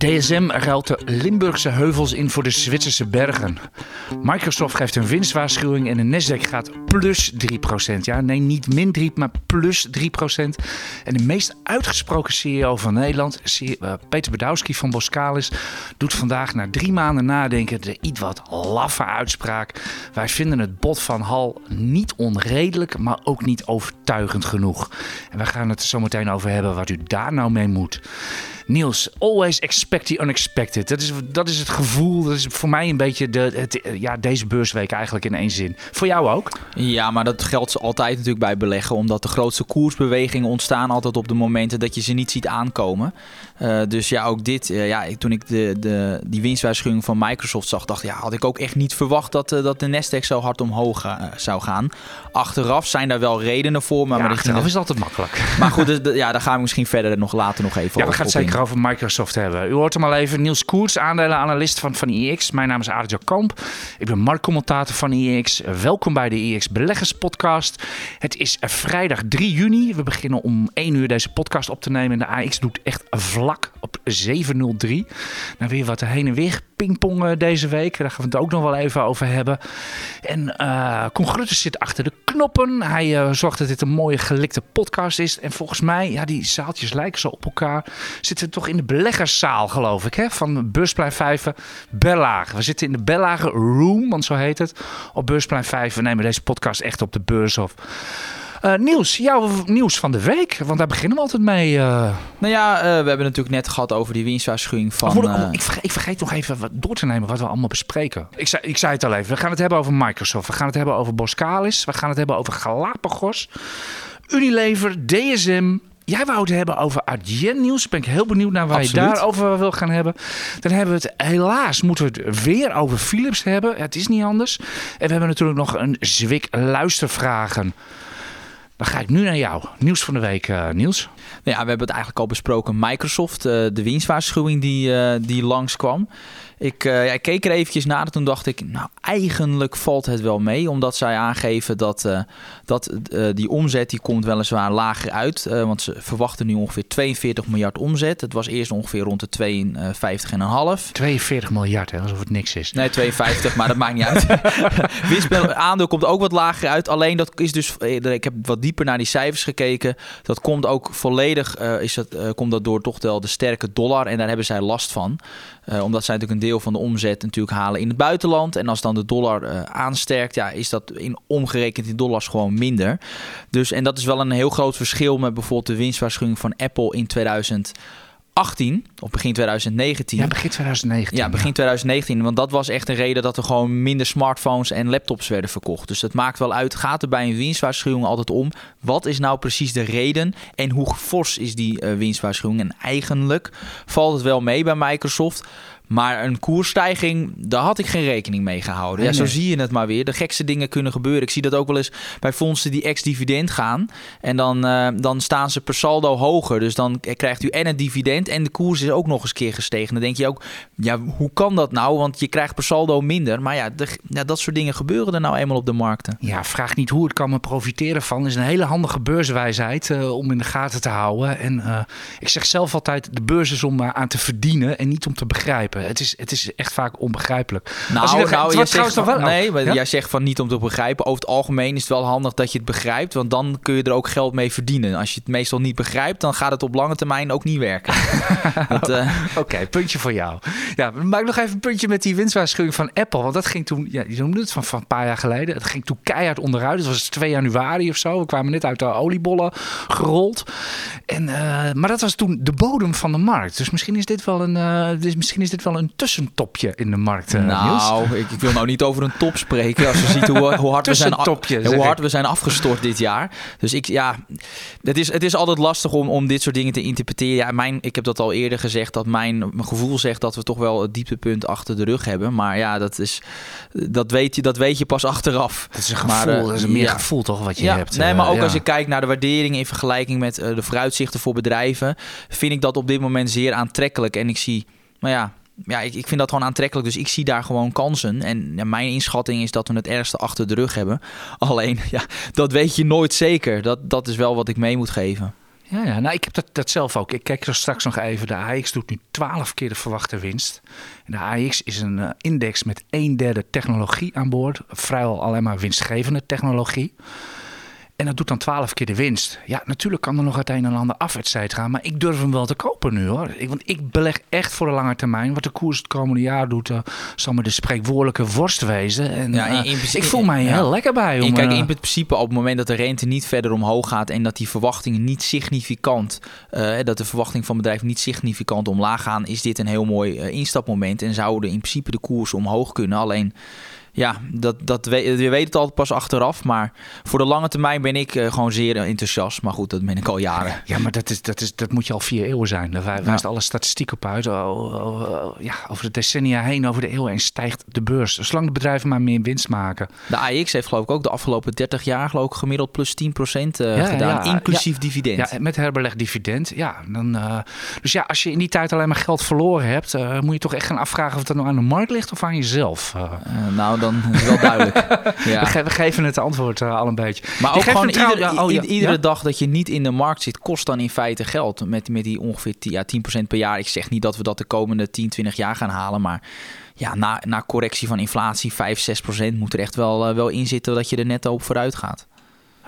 DSM ruilt de Limburgse heuvels in voor de Zwitserse bergen. Microsoft geeft een winstwaarschuwing en de Nasdaq gaat plus 3%. Ja, nee, niet min 3, maar plus 3%. En de meest uitgesproken CEO van Nederland, eh, Peter Bedowski van Boskalis, doet vandaag na drie maanden nadenken de iets wat laffe uitspraak. Wij vinden het bod van Hal niet onredelijk, maar ook niet overtuigend genoeg. En we gaan het zo meteen over hebben wat u daar nou mee moet. Niels, always expect the unexpected. Dat is, dat is het gevoel, dat is voor mij een beetje de, het, ja, deze beursweek eigenlijk in één zin. Voor jou ook? Ja, maar dat geldt altijd natuurlijk bij beleggen. Omdat de grootste koersbewegingen ontstaan altijd op de momenten dat je ze niet ziet aankomen. Uh, dus ja, ook dit. Uh, ja, toen ik de, de, die winstwaarschuwing van Microsoft zag, dacht ja, had ik ook echt niet verwacht dat, uh, dat de Nasdaq zo hard omhoog zou gaan. Achteraf zijn daar wel redenen voor. Maar, ja, maar achteraf is altijd makkelijk. Maar goed, dus, ja, daar gaan we misschien verder nog later nog even ja, we gaan het zeker over Microsoft hebben. U hoort hem al even. Niels Koers, aandelenanalist van, van IEX. Mijn naam is Adjo Kamp. Ik ben marktcommentator van IEX. Welkom bij de IEX Beleggers Podcast. Het is vrijdag 3 juni. We beginnen om 1 uur deze podcast op te nemen. De AX doet echt vlak op 703. Nou, weer wat heen en weer pingpongen deze week. Daar gaan we het ook nog wel even over hebben. En uh, zit achter de knoppen. Hij uh, zorgt dat dit een mooie gelikte podcast is. En volgens mij, ja, die zaaltjes lijken zo op elkaar. Zitten we toch in de beleggerszaal, geloof ik, hè? van Beursplein 5 Bellagen. We zitten in de Bellagen Room, want zo heet het, op Beursplein 5. We nemen deze podcast echt op de beurs op. Uh, nieuws, jouw nieuws van de week, want daar beginnen we altijd mee. Uh... Nou ja, uh, we hebben natuurlijk net gehad over die winstwaarschuwing van... Oh, ik, vergeet, ik, vergeet, nog even wat door te nemen wat we allemaal bespreken. Ik zei, ik zei het al even, we gaan het hebben over Microsoft, we gaan het hebben over Boskalis, we gaan het hebben over Galapagos, Unilever, DSM, Jij wou het hebben over Adyen nieuws. Ben ik heel benieuwd naar waar Absoluut. je daarover wil gaan hebben. Dan hebben we het helaas moeten we het weer over Philips hebben. Het is niet anders. En we hebben natuurlijk nog een zwik luistervragen. Dan ga ik nu naar jou. Nieuws van de week, uh, Niels. Nou ja, we hebben het eigenlijk al besproken. Microsoft, uh, de winstwaarschuwing die, uh, die langskwam. Ik, uh, ja, ik keek er eventjes naar en toen dacht ik, nou eigenlijk valt het wel mee. Omdat zij aangeven dat, uh, dat uh, die omzet die komt weliswaar lager uit. want ze verwachten nu ongeveer 42 miljard omzet. Het was eerst ongeveer rond de 52,5. 42 miljard, hè? alsof het niks is. Nee, 52, maar dat maakt niet uit. Winstaandeel komt ook wat lager uit. Alleen dat is dus, ik heb wat dieper naar die cijfers gekeken. Dat komt ook volledig, is dat, komt dat door toch wel de sterke dollar. En daar hebben zij last van. Omdat zij natuurlijk een deel van de omzet natuurlijk halen in het buitenland. En als dan de dollar uh, aansterkt, ja, is dat in omgerekend in dollars gewoon minder. Dus en dat is wel een heel groot verschil met bijvoorbeeld de winstwaarschuwing van Apple in 2000. 18 of begin 2019. Ja, begin 2019. Ja, begin 2019. Want dat was echt een reden dat er gewoon minder smartphones en laptops werden verkocht. Dus dat maakt wel uit. Gaat er bij een winstwaarschuwing altijd om. Wat is nou precies de reden en hoe fors is die uh, winstwaarschuwing? En eigenlijk valt het wel mee bij Microsoft. Maar een koersstijging, daar had ik geen rekening mee gehouden. ja, zo zie je het maar weer. De gekste dingen kunnen gebeuren. Ik zie dat ook wel eens bij fondsen die ex-dividend gaan. En dan, uh, dan staan ze per saldo hoger. Dus dan krijgt u en een dividend en de koers is ook nog eens keer gestegen. Dan denk je ook, ja, hoe kan dat nou? Want je krijgt per saldo minder. Maar ja, de, ja dat soort dingen gebeuren er nou eenmaal op de markten. Ja, vraag niet hoe het kan, maar profiteren van is een hele handige beurswijsheid uh, om in de gaten te houden. En uh, ik zeg zelf altijd, de beurs is om aan te verdienen en niet om te begrijpen. Het is, het is echt vaak onbegrijpelijk. Nou, Als je nou, jij zegt van, wel, nee, maar jij zegt van niet om te begrijpen. Over het algemeen is het wel handig dat je het begrijpt, want dan kun je er ook geld mee verdienen. Als je het meestal niet begrijpt, dan gaat het op lange termijn ook niet werken. uh... Oké, puntje voor jou. Ja, maak nog even een puntje met die winstwaarschuwing van Apple, want dat ging toen, ja, je noemde het van, van een paar jaar geleden. Het ging toen keihard onderuit. Het was 2 januari of zo. We kwamen net uit de oliebollen gerold. En, uh, maar dat was toen de bodem van de markt. Dus misschien is dit wel een, uh, dus misschien is dit wel een tussentopje in de markt, uh, nou, ik, ik, wil nou niet over een top spreken. Als je ziet hoe, hoe hard, we zijn, hoe hard we zijn afgestort dit jaar. Dus ik, ja, het is, het is altijd lastig om, om dit soort dingen te interpreteren. Ja, mijn, ik heb dat al eerder gezegd, dat mijn, mijn gevoel zegt dat we toch wel het dieptepunt achter de rug hebben. Maar ja, dat, is, dat, weet, je, dat weet je pas achteraf. Dat is een gevoel, maar, uh, dat is meer gevoel toch wat je ja, hebt. Nee, maar ook als je kijkt naar de waardering in vergelijking met de vooruitzichten voor bedrijven, vind ik dat op dit moment zeer aantrekkelijk. En ik zie, nou ja, ja, ik, ik vind dat gewoon aantrekkelijk. Dus ik zie daar gewoon kansen. En mijn inschatting is dat we het ergste achter de rug hebben. Alleen, ja, dat weet je nooit zeker. Dat, dat is wel wat ik mee moet geven. Ja, ja, nou ik heb dat, dat zelf ook. Ik kijk er straks nog even. De AX doet nu 12 keer de verwachte winst. En de AX is een uh, index met een derde technologie aan boord. Vrijwel alleen maar winstgevende technologie. En dat doet dan 12 keer de winst. Ja, natuurlijk kan er nog het een en ander afwedstrijd gaan. Maar ik durf hem wel te kopen nu hoor. Ik, want ik beleg echt voor de lange termijn. Wat de koers het komende jaar doet, uh, zal me de spreekwoordelijke worst wezen. En, ja, in, in principe, ik voel mij ja. heel lekker bij. Om, kijk, in principe op het moment dat de rente niet verder omhoog gaat. En dat die verwachtingen niet significant, uh, dat de verwachtingen van bedrijf niet significant omlaag gaan. Is dit een heel mooi instapmoment. En zouden in principe de koers omhoog kunnen. Alleen ja, dat, dat we, je weet het altijd pas achteraf. Maar voor de lange termijn ben ik uh, gewoon zeer enthousiast. Maar goed, dat ben ik al jaren. Ja, maar dat, is, dat, is, dat moet je al vier eeuwen zijn. Daar wijst ja. alle statistiek op uit. ja, over de decennia heen, over de eeuwen heen stijgt de beurs. Zolang de bedrijven maar meer winst maken. De AX heeft geloof ik ook de afgelopen 30 jaar geloof ik gemiddeld plus 10% uh, ja, gedaan. Ja, inclusief dividend. Ja, met herbeleg dividend. Ja, dan, uh, dus ja, als je in die tijd alleen maar geld verloren hebt... Moet je toch echt gaan afvragen of dat nou aan de markt ligt of aan jezelf. nou, dan is wel duidelijk. ja. we, geven het antwoord uh, al een beetje. Maar ook gewoon iedere, oh, ja. iedere dag dat je niet in de markt zit, kost dan in feite geld. Met, met die ongeveer ja, 10% per jaar. Ik zeg niet dat we dat de komende 10, 20 jaar gaan halen, maar ja, na, na correctie van inflatie 5, 6% moet er echt wel, uh, wel in zitten dat je er net op vooruit gaat.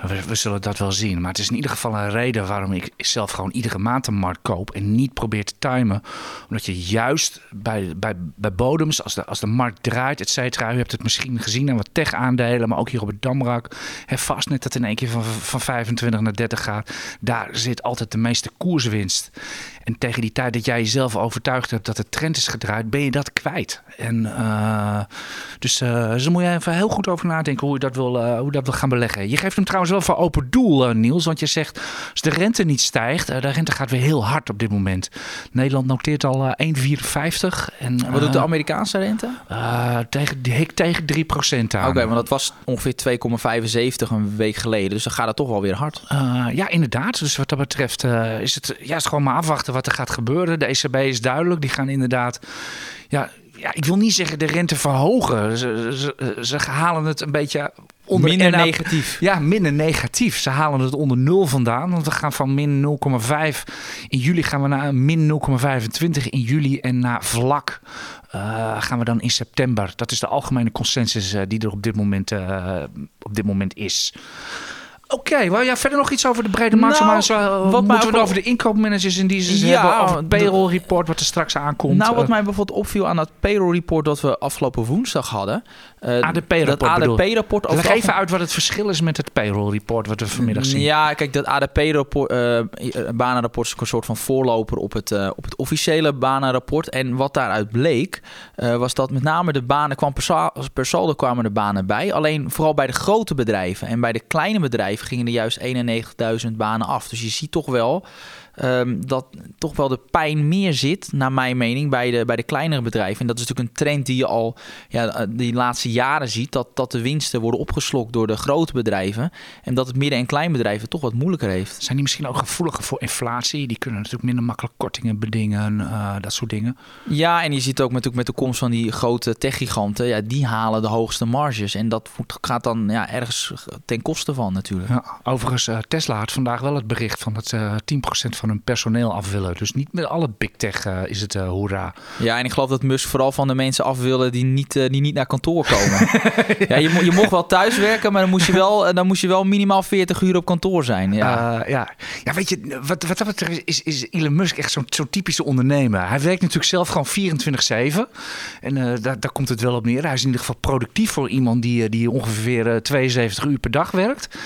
We, zullen dat wel zien. Maar het is in ieder geval een reden waarom ik zelf gewoon iedere maand een markt koop. En niet probeer te timen. Omdat je juist bij, bij, bij bodems, als de, als de markt draait, et cetera. U hebt het misschien gezien aan wat tech-aandelen. Maar ook hier op het Damrak. Hè, vast net dat in één keer van, van 25 naar 30 gaat. Daar zit altijd de meeste koerswinst. En tegen die tijd dat jij jezelf overtuigd hebt dat de trend is gedraaid, ben je dat kwijt. En uh, dus, uh, dus daar moet je even heel goed over nadenken hoe je dat wil, uh, hoe dat wil gaan beleggen. Je geeft hem trouwens wel voor open doel, Niels. Want je zegt, als de rente niet stijgt, de rente gaat weer heel hard op dit moment. Nederland noteert al 1,54. En, Wat doet de Amerikaanse rente? tegen, tegen 3% aan. Oké, okay, want dat was ongeveer 2,75 een week geleden. Dus dan gaat het toch wel weer hard. ja, inderdaad. Dus wat dat betreft is het ja, is gewoon maar afwachten wat er gaat gebeuren. De ECB is duidelijk. Die gaan inderdaad. Ja, ja ik wil niet zeggen de rente verhogen. Ze, ze, ze halen het een beetje onder minder negatief. Ja, minder negatief. Ze halen het onder nul vandaan. Want we gaan van min 0,5 in juli gaan we naar min 0,25 in juli en naar vlak uh, gaan we dan in september. Dat is de algemene consensus uh, die er op dit moment, uh, op dit moment is. Oké, okay, jij verder nog iets over de brede markt? Nou, maar zo, wat moeten we over de inkoopmanagers in die zin ja, hebben? Over het payroll report wat er straks aankomt? Nou, wat mij bijvoorbeeld opviel aan dat payroll report dat we afgelopen woensdag hadden. Uh, ADP-rapport ADP-rapport. Leg even uit wat het verschil is met het payroll report wat we vanmiddag zien. Ja, kijk, dat ADP-rapport, uh, banenrapport is een soort van voorloper op het, uh, op het officiële banenrapport. En wat daaruit bleek, was dat met name de banen kwam per saldo kwamen de banen bij. Alleen vooral bij de grote bedrijven en bij de kleine bedrijven gingen er juist 91.000 banen af. Dus je ziet toch wel um, dat toch wel de pijn meer zit, naar mijn mening, bij de, bij de kleinere bedrijven. En dat is natuurlijk een trend die je al ja, eh, die laatste jaren ziet, dat, dat de winsten worden opgeslokt door de grote bedrijven. En dat het midden- en kleinbedrijven toch wat moeilijker heeft. Zijn die misschien ook gevoeliger voor inflatie? Die kunnen natuurlijk minder makkelijk kortingen bedingen, uh, dat soort dingen. Ja, en je ziet ook natuurlijk met de komst van die grote techgiganten, ja, die halen de hoogste marges. En dat gaat dan ja, ergens ten koste van natuurlijk. Ja, overigens, uh, Tesla had vandaag wel het bericht van dat uh, 10% van hun personeel af willen. Dus niet met alle big tech uh, is het uh, hoera. Ja, en ik geloof dat Musk vooral van de mensen af willen die niet, uh, die niet naar kantoor komen. ja. je, je mocht wel thuis werken, maar dan moest je wel, dan moest je wel minimaal 40 uur op kantoor zijn. Ja, ja. ja weet je, wat, wat dat betreft is, is Elon Musk echt zo'n zo'n typische ondernemer. Hij werkt natuurlijk zelf gewoon 24-7. En daar, daar komt het wel op neer. Hij is in ieder geval productief voor iemand die, die ongeveer 72 uur per dag werkt.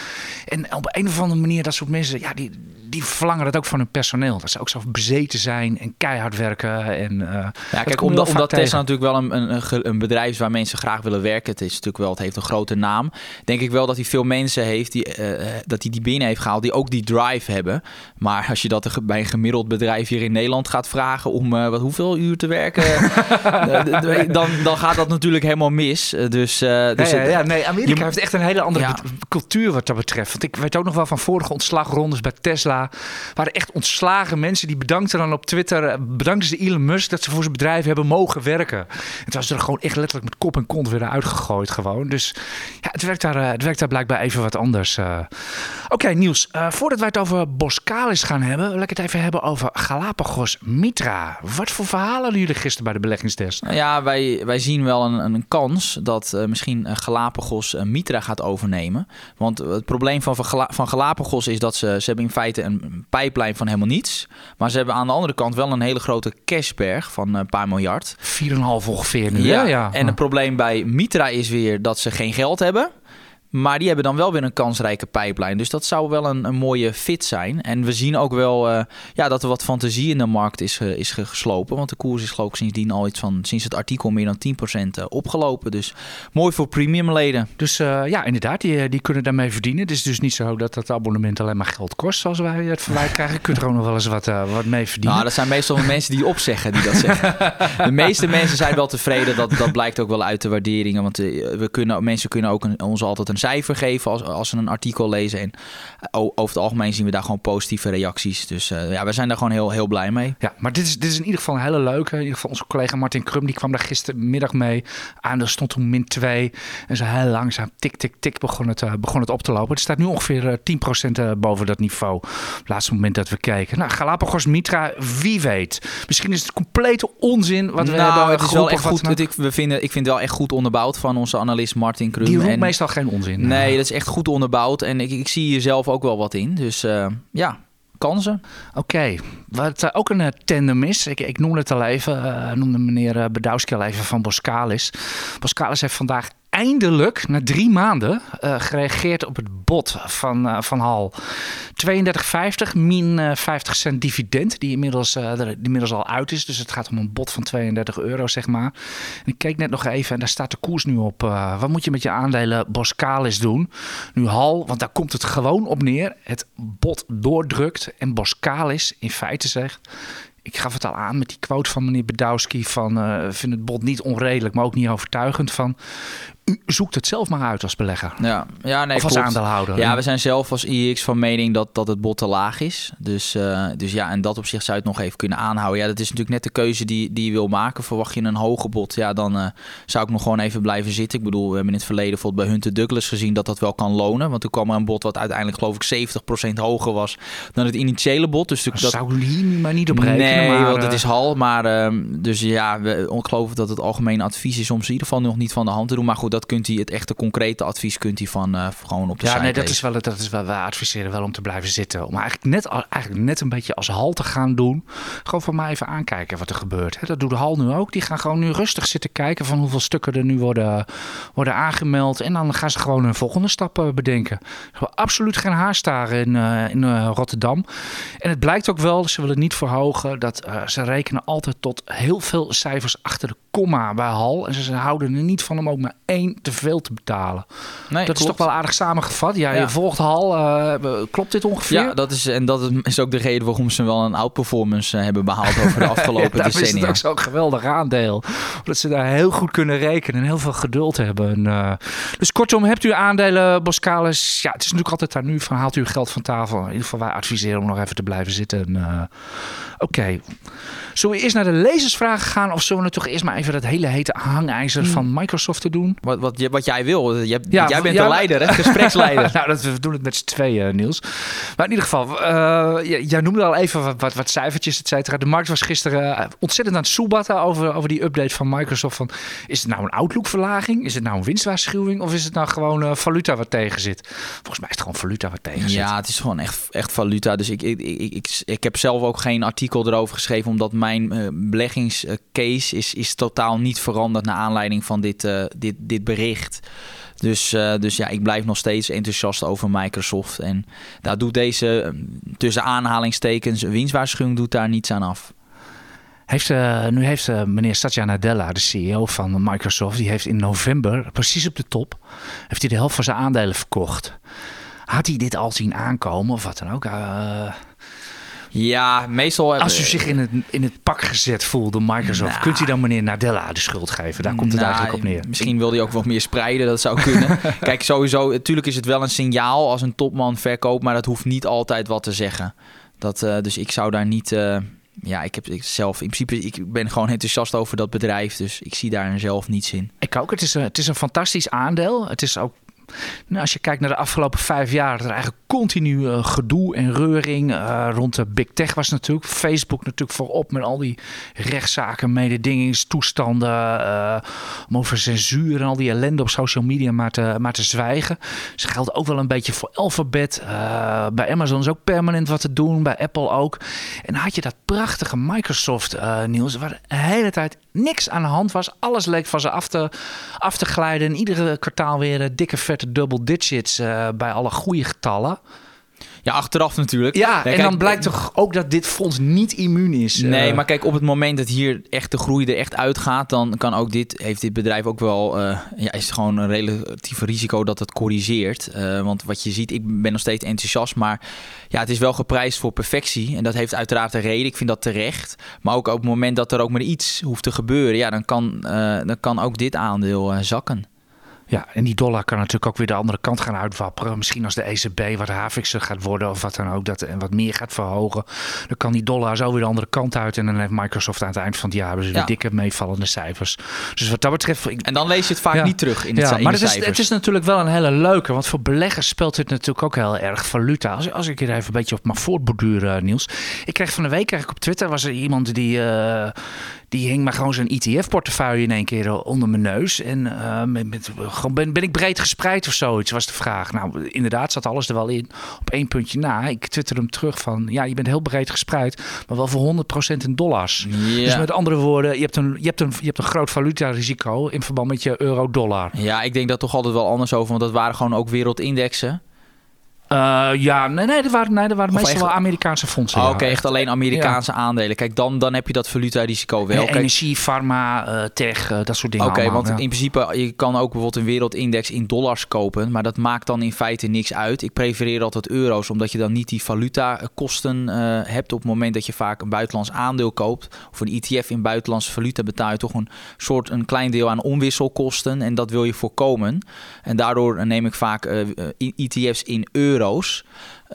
En op een of andere manier, dat soort mensen, ja, die die verlangen dat ook van hun personeel. Dat ze ook zo bezeten zijn en keihard werken. En, uh, ja, kijk, omdat, omdat Tesla natuurlijk wel een, een, een bedrijf is waar mensen graag willen werken. Het is natuurlijk wel, het heeft een grote naam. Denk ik wel dat hij veel mensen heeft die, uh, dat hij die binnen heeft gehaald, die ook die drive hebben. Maar als je dat bij een gemiddeld bedrijf hier in Nederland gaat vragen om uh, wat, hoeveel uur te werken, dan, dan gaat dat natuurlijk helemaal mis. Dus, dus ja, ja, nee, Amerika heeft echt een hele andere cultuur wat dat betreft. Want ik weet ook nog wel van vorige ontslagrondes bij Tesla. Waren echt ontslagen mensen die bedankten dan op Twitter. Eh, bedankten ze Elon Musk dat ze voor zijn bedrijf hebben mogen werken. Het was er gewoon echt letterlijk met kop en kont weer uitgegooid gewoon. Dus ja, het werkt daar, eh, het werkt daar blijkbaar even wat anders. Uh. Oké, Niels. Uh, voordat wij het over Boskalis gaan hebben, wil ik het even hebben over Galapagos Mitra. Wat voor verhalen hadden jullie gisteren bij de beleggingstest? Nou ja, wij, wij zien wel een, een kans dat misschien Galapagos Mitra gaat overnemen. Want het probleem van, van Galapagos is dat ze, ze hebben in feite een pijplijn van helemaal niets. Maar ze hebben aan de andere kant wel een hele grote cashberg van een paar miljard. 4,5 ongeveer nu. Ja, ja. En het probleem bij Mitra is weer dat ze geen geld hebben. Maar die hebben dan wel weer een kansrijke pijplijn. Dus dat zou wel een, een mooie fit zijn. En we zien ook wel uh, ja, dat er wat fantasie in de markt is, uh, is geslopen. Want de koers is geloof ik sindsdien al iets van sinds het artikel meer dan 10% uh, opgelopen. Dus mooi voor premiumleden. Dus uh, ja, inderdaad, die, die kunnen daarmee verdienen. Het is dus niet zo dat dat abonnement alleen maar geld kost zoals wij het verwijt krijgen. Je kunt er ook nog wel eens wat, wat mee verdienen. Nou, dat zijn meestal mensen die opzeggen die dat zeggen. de meeste mensen zijn wel tevreden. Dat, dat blijkt ook wel uit de waarderingen. Want we kunnen, mensen kunnen ook een, ons altijd een cijfer geven als, als ze een artikel lezen. En over het algemeen zien we daar gewoon positieve reacties. Dus uh, ja, we zijn daar gewoon heel, heel blij mee. Ja, maar dit is, dit is in ieder geval een hele leuke. In ieder geval onze collega Martin Krum, die kwam daar gistermiddag mee. Aan, er stond toen min 2. En zo heel langzaam, tik, tik, tik, begon het, uh, begon het op te lopen. Het staat nu ongeveer uh, 10% boven dat niveau. Op het laatste moment dat we kijken. Nou, Galapagos Mitra, wie weet. Misschien is het complete onzin wat we nou, hebben het is wel echt goed. Ik, we vinden, ik vind het wel echt goed onderbouwd van onze analist Martin Krum. Die roept meestal geen onzin. Nee, dat is echt goed onderbouwd. En ik, ik zie hier zelf ook wel wat in. Dus uh, ja, kansen. Oké, okay. wat uh, ook een uh, tandem is, ik, ik noemde het al even, uh, noemde meneer Bedowski al even van Boskalis. Boskalis heeft vandaag eindelijk na drie maanden uh, gereageerd op het bod van, uh, van Hal. 32,50 min uh, 50 cent dividend, die inmiddels, die inmiddels al uit is. Dus het gaat om een bod van 32 euro, zeg maar. Ik keek net nog even en daar staat de koers nu op. wat moet je met je aandelen Boskalis doen? Nu Hal, want daar komt het gewoon op neer. Het bod doordrukt en Boskalis in feite zegt ik gaf het al aan met die quote van meneer Bedowski van uh, vind het bod niet onredelijk, maar ook niet overtuigend van u zoekt het zelf maar uit als belegger. Ja, ja nee, of als klopt. aandeelhouder. Ja, we zijn zelf als IX van mening dat, dat het bod te laag is. Dus, uh, dus ja, en dat op zich zou je het nog even kunnen aanhouden. Ja, dat is natuurlijk net de keuze die, die je wil maken. Verwacht je een hoger bod, ja, dan uh, zou ik nog gewoon even blijven zitten. Ik bedoel, we hebben in het verleden bijvoorbeeld bij Hunter Douglas gezien dat dat wel kan lonen. Want toen kwam er een bod wat uiteindelijk geloof ik 70% hoger was dan het initiële bod. Dus dat zou hier maar niet op rekenen. Nee, maar, want het is hal. Maar uh, dus ja, we, ik geloof dat het algemene advies is soms in ieder geval nog niet van de hand te doen. Maar goed, dat kunt hij het echte concrete advies kunt hij van uh, gewoon op de ja, site nee, dat lezen. is wel dat is wel. Wij adviseren wel om te blijven zitten, om eigenlijk net eigenlijk net een beetje als hal te gaan doen. Gewoon van mij even aankijken wat er gebeurt. Dat doet de hal nu ook. Die gaan gewoon nu rustig zitten kijken van hoeveel stukken er nu worden worden aangemeld en dan gaan ze gewoon een volgende stap uh, bedenken. Absoluut geen haarstaren in, uh, in uh, Rotterdam. En het blijkt ook wel, ze willen niet verhogen, dat ze rekenen altijd tot heel veel cijfers achter de komma bij Hal. En ze houden er niet van om ook maar één te veel te betalen. Nee, dat klopt. is toch wel aardig samengevat. Ja, ja. je volgt Hal. Uh, klopt dit ongeveer? Ja, dat is, en dat is ook de reden waarom ze wel een outperformance hebben behaald over de afgelopen ja, decennia. is het ook zo'n geweldig aandeel. Dat ze daar heel goed kunnen rekenen en heel veel geduld hebben. En, uh, dus kortom, hebt u aandelen Boskalis? Ja, het is natuurlijk altijd daar nu van haalt u geld van tafel. In ieder geval wij adviseren om nog even te blijven zitten. Uh, Oké. Okay. Zullen we eerst naar de lezersvragen gaan? Of zullen we toch eerst maar even dat hele hete hangijzer hmm. van Microsoft te doen? Wat, wat, wat jij wil. Jij, ja, jij bent ja, de leider, hè? gespreksleider. nou, dat, we doen het met z'n tweeën, Niels. Maar in ieder geval, uh, jij noemde al even wat, wat, wat cijfertjes, et cetera. De markt was gisteren ontzettend aan het soebatten over, over die update van Microsoft. Van, is het nou een outlook-verlaging? Is het nou een winstwaarschuwing? Of is het nou gewoon uh, valuta wat tegen zit? Volgens mij is het gewoon valuta wat tegen zit. Ja, het is gewoon echt, echt valuta. Dus ik, ik, ik, ik, ik heb zelf ook geen artikel erover geschreven, omdat mijn uh, beleggingscase is, is totaal niet veranderd naar aanleiding van dit, uh, dit, dit bericht. Dus, uh, dus ja, ik blijf nog steeds enthousiast over Microsoft. En daar doet deze, tussen aanhalingstekens, winstwaarschuwing doet daar niets aan af. Heeft, uh, nu heeft meneer Satya Nadella, de CEO van Microsoft, die heeft in november, precies op de top, heeft hij de helft van zijn aandelen verkocht. Had hij dit al zien aankomen of wat dan ook? Ja, meestal... Als u zich in het, in het pak gezet voelde, Microsoft, nou. kunt u dan meneer Nadella de schuld geven? Daar komt het nou, eigenlijk op neer. Misschien wil hij ook wat meer spreiden, dat zou kunnen. Kijk, sowieso, natuurlijk is het wel een signaal als een topman verkoopt, maar dat hoeft niet altijd wat te zeggen. Dat, uh, dus ik zou daar niet... Uh, ja, ik heb ik zelf in principe, ik ben gewoon enthousiast over dat bedrijf, dus ik zie daar zelf niets in. Ik ook. Het is een, het is een fantastisch aandeel. Het is ook nou, als je kijkt naar de afgelopen vijf jaar, er eigenlijk continu uh, gedoe en reuring uh, rond de big tech was natuurlijk. Facebook natuurlijk voorop met al die rechtszaken, mededingingstoestanden, uh, over censuur en al die ellende op social media maar te, maar te zwijgen. Ze geldt ook wel een beetje voor Alphabet. bij Amazon is ook permanent wat te doen, bij Apple ook. En dan had je dat prachtige Microsoft nieuws, waar de hele tijd niks aan de hand was. Alles leek van ze af te, af te glijden. En iedere kwartaal weer dikke vette double digits bij alle goede getallen. Ja, achteraf natuurlijk. Ja, en dan blijkt toch ook dat dit fonds niet immuun is. Nee, uh, maar kijk, op het moment dat hier echt de groei er echt uitgaat, dan kan ook dit, heeft dit bedrijf ook wel, uh, ja, is het gewoon een relatief risico dat het corrigeert. Uh, want wat je ziet, ik ben nog steeds enthousiast, maar ja, het is wel geprijsd voor perfectie. En dat heeft uiteraard een reden. Ik vind dat terecht. Maar ook op het moment dat er ook maar iets hoeft te gebeuren, ja, dan kan, dan kan ook dit aandeel zakken. Ja, en die dollar kan natuurlijk ook weer de andere kant gaan uitwapperen. Misschien als de ECB wat havikser gaat worden of wat dan ook, dat en wat meer gaat verhogen. Dan kan die dollar zo weer de andere kant uit. En dan heeft Microsoft aan het eind van het jaar dus weer dikke meevallende cijfers. Dus wat dat betreft. En dan lees je het vaak niet terug in, het, ja, maar het is, het is natuurlijk wel een hele leuke. Want voor beleggers speelt dit natuurlijk ook heel erg valuta. Als, als ik hier even een beetje op mag voortborduren, Niels. Ik kreeg van de week eigenlijk op Twitter was er iemand die. Uh, die hing maar gewoon zo'n ETF-portefeuille in één keer onder mijn neus. En uh, met, met, gewoon ben, ben ik breed gespreid of zoiets, was de vraag. Nou, inderdaad zat alles er wel in. Op één puntje na. Ik twitter hem terug van, ja, je bent heel breed gespreid, maar wel voor 100% in dollars. Dus met andere woorden, je hebt een, je hebt een, je hebt een groot valutarisico in verband met je euro-dollar. Ja, ik denk dat toch altijd wel anders over, want dat waren gewoon ook wereldindexen. Uh, ja, nee, nee, er waren, nee, er waren meestal echt... wel Amerikaanse fondsen. Oh, Oké, okay, echt alleen Amerikaanse ja. aandelen. Kijk, dan, dan heb je dat valutarisico wel. Kijk, energie, farma, uh, tech, uh, dat soort dingen. Oké, okay, want ja. in principe, je kan ook bijvoorbeeld een wereldindex in dollars kopen. Maar dat maakt dan in feite niks uit. Ik prefereer altijd euro's, omdat je dan niet die valutakosten hebt. Op het moment dat je vaak een buitenlands aandeel koopt. Of een ETF in buitenlandse valuta betaal je toch een soort een klein deel aan omwisselkosten. En dat wil je voorkomen. En daardoor neem ik vaak ETF's in euro's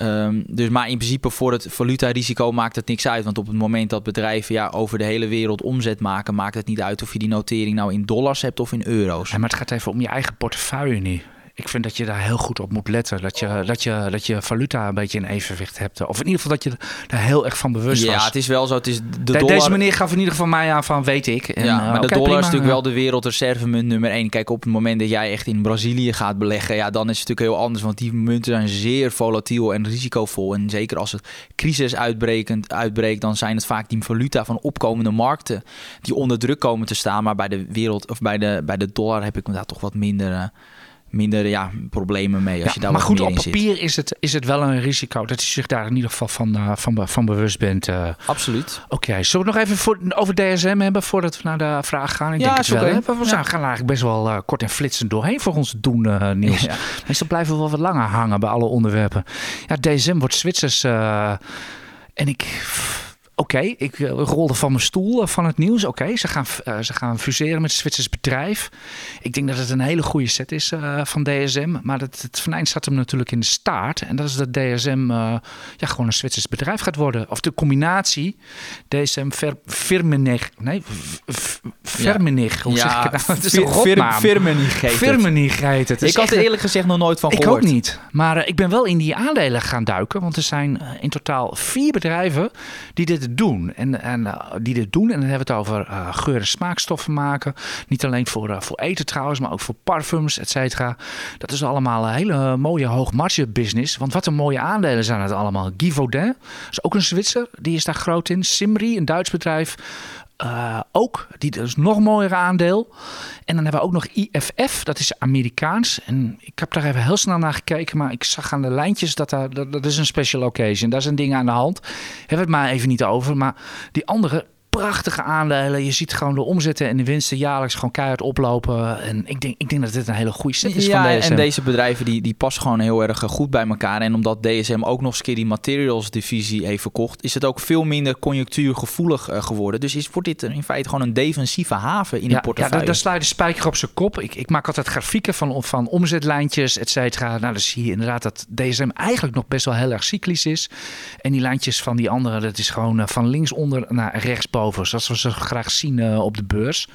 Um, dus maar in principe voor het valutarisico maakt het niks uit. Want op het moment dat bedrijven ja, over de hele wereld omzet maken, maakt het niet uit of je die notering nou in dollars hebt of in euro's. Maar het gaat even om je eigen portefeuille nu ik vind dat je daar heel goed op moet letten. Dat je, dat je, dat je valuta een beetje in evenwicht hebt. Of in ieder geval dat je daar heel erg van bewust was. Ja, het is wel zo. Het is de dollar... Deze meneer gaf in ieder geval mij aan van weet ik. En, ja, maar uh, de okay, dollar prima. is natuurlijk wel de wereldreservemunt nummer één. Kijk, op het moment dat jij echt in Brazilië gaat beleggen, ja, dan is het natuurlijk heel anders. Want die munten zijn zeer volatiel en risicovol. En zeker als het crisis uitbreekt, dan zijn het vaak die valuta van opkomende markten die onder druk komen te staan. Maar bij de wereld of bij de, bij de dollar heb ik me daar toch wat minder. Uh, minder ja, problemen mee. Als ja, je daar maar goed, op papier is het, is het wel een risico dat je zich daar in ieder geval van, uh, van, van bewust bent. Uh. Absoluut. Oké, okay. zullen we nog even voor, over DSM hebben voordat we naar de vraag gaan? Ik ja, denk het wel. Okay. We ja. gaan eigenlijk best wel uh, kort en flitsend doorheen voor ons doen, Niels. Ja. Meestal blijven we wel wat langer hangen bij alle onderwerpen. Ja, DSM wordt Zwitsers en ik Oké, ik uh, rolde van mijn stoel uh, van het nieuws. Oké, ze, gaan, uh, ze gaan fuseren met een Zwitsers bedrijf. Ik denk dat het een hele goede set is van DSM. Maar het, het venijn staat hem natuurlijk in de staart. En dat is dat DSM ja, gewoon een Zwitsers bedrijf gaat worden. Of de combinatie DSM Ver, Firmenich. Nee, Firmenich. Hoe ja, zeg ik het nou? Het is een rotnaam. Firmenich heet Firmenich heet het. Ik had er eerlijk gezegd nog nooit van gehoord. Ik ook niet. Maar ik ben wel in die aandelen gaan duiken. Want er zijn in totaal vier bedrijven die dit doen. En, en uh, die dit doen. En dan hebben we het over uh, geur- en smaakstoffen maken. Niet alleen voor, uh, voor eten trouwens, maar ook voor parfums, et cetera. Dat is allemaal een hele mooie hoogmarge business. Want wat een mooie aandelen zijn het allemaal. Guy Vaudin is ook een Zwitser. Die is daar groot in. Simri, een Duits bedrijf. Eh, ook. Die dat is nog mooier aandeel. En dan hebben we ook nog IFF, dat is Amerikaans. En ik heb daar even heel snel naar gekeken, maar ik zag aan de lijntjes dat daar, dat, is een special occasion. Daar zijn dingen aan de hand. Hebben het maar even niet over. Maar die andere prachtige aandelen. Je ziet gewoon de omzetten en de winsten jaarlijks gewoon keihard oplopen. En ik denk, ik denk dat dit een hele goede set is ja, van DSM. en deze bedrijven die, die passen gewoon heel erg eh, goed bij elkaar. En omdat DSM ook nog eens een keer die materials divisie heeft verkocht, is het ook veel minder conjunctuurgevoelig eh, geworden. Dus is, wordt dit in feite gewoon een defensieve haven in de ja, ja, portefeuille. daar, daar je de spijker op zijn kop. Ik, ik maak altijd grafieken van, van omzetlijntjes, et cetera. Nou, dan zie je inderdaad dat DSM eigenlijk nog best wel heel erg cyclisch is. En die lijntjes van die andere, dat is gewoon eh, van linksonder naar rechtsboven. Zoals we ze graag zien eh, op de beurs.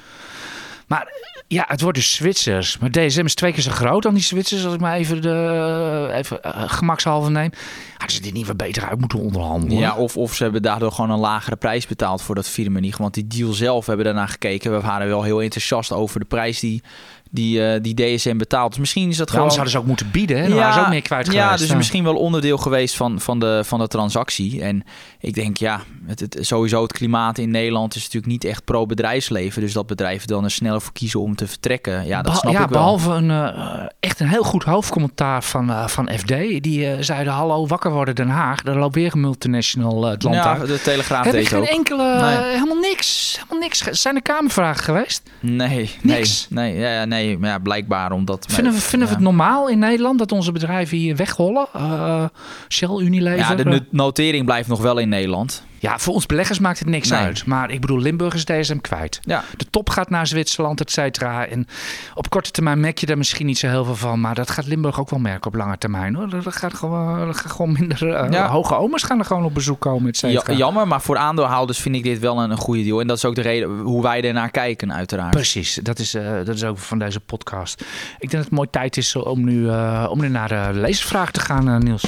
Maar eh, ja, het wordt dus Zwitsers. Maar DSM is twee keer zo groot dan die Zwitsers. Als ik maar even, de, even eh, gemakshalve neem. Hadden ze dit niet wat beter uit moeten onderhandelen? Ja, of, of ze hebben daardoor gewoon een lagere prijs betaald voor dat Firmenich. Want die deal zelf hebben daarna gekeken. We waren wel heel enthousiast over de prijs die, die, eh, die DSM betaalt. Dus misschien is dat Ja, gewoon... hadden ze ook moeten bieden. Hè? Dan waren ze ook meer kwijt ja, geweest. dus misschien wel onderdeel geweest van, van, de, van de transactie. En ik denk, ja, het, het, sowieso het klimaat in Nederland is natuurlijk niet echt pro-bedrijfsleven. Dus dat bedrijven dan er sneller voor kiezen om te vertrekken. Ja, dat snap ja, ik wel. behalve een eh, echt een heel goed hoofdcommentaar van, eh, van FD. Die zeiden: Hallo, wakker worden Den Haag. Er loopt weer een multinational het land Ja, uit. de Telegraaf Heb deed geen ook. enkele, Nee. helemaal niks. Helemaal niks. Zijn er kamervragen geweest? Nee, Niks. nee, nee, ja, ja, nee, maar ja, blijkbaar omdat... Vinden we, vinden we ja. het normaal in Nederland dat onze bedrijven hier weghollen? Eh, Shell, Unilever? Ja, de no- notering blijft nog wel in Nederland. Ja, voor ons beleggers maakt het niks Nee. uit. Maar ik bedoel, Limburg is DSM kwijt. Ja, De top gaat naar Zwitserland, et cetera. En op korte termijn merk je daar misschien niet zo heel veel van. Maar dat gaat Limburg ook wel merken op lange termijn. Hoor. Er gaat gewoon, gaat gewoon minder... eh, Ja. Hoge omers gaan er gewoon op bezoek komen, et ja, cetera. jammer, maar voor aandeelhouders vind ik dit wel een, een goede deal. En dat is ook de reden hoe wij ernaar kijken, uiteraard. Precies, dat is, eh, dat is ook van deze podcast. Ik denk dat het mooi tijd is om nu, eh, om nu naar de lezersvraag te gaan, Niels.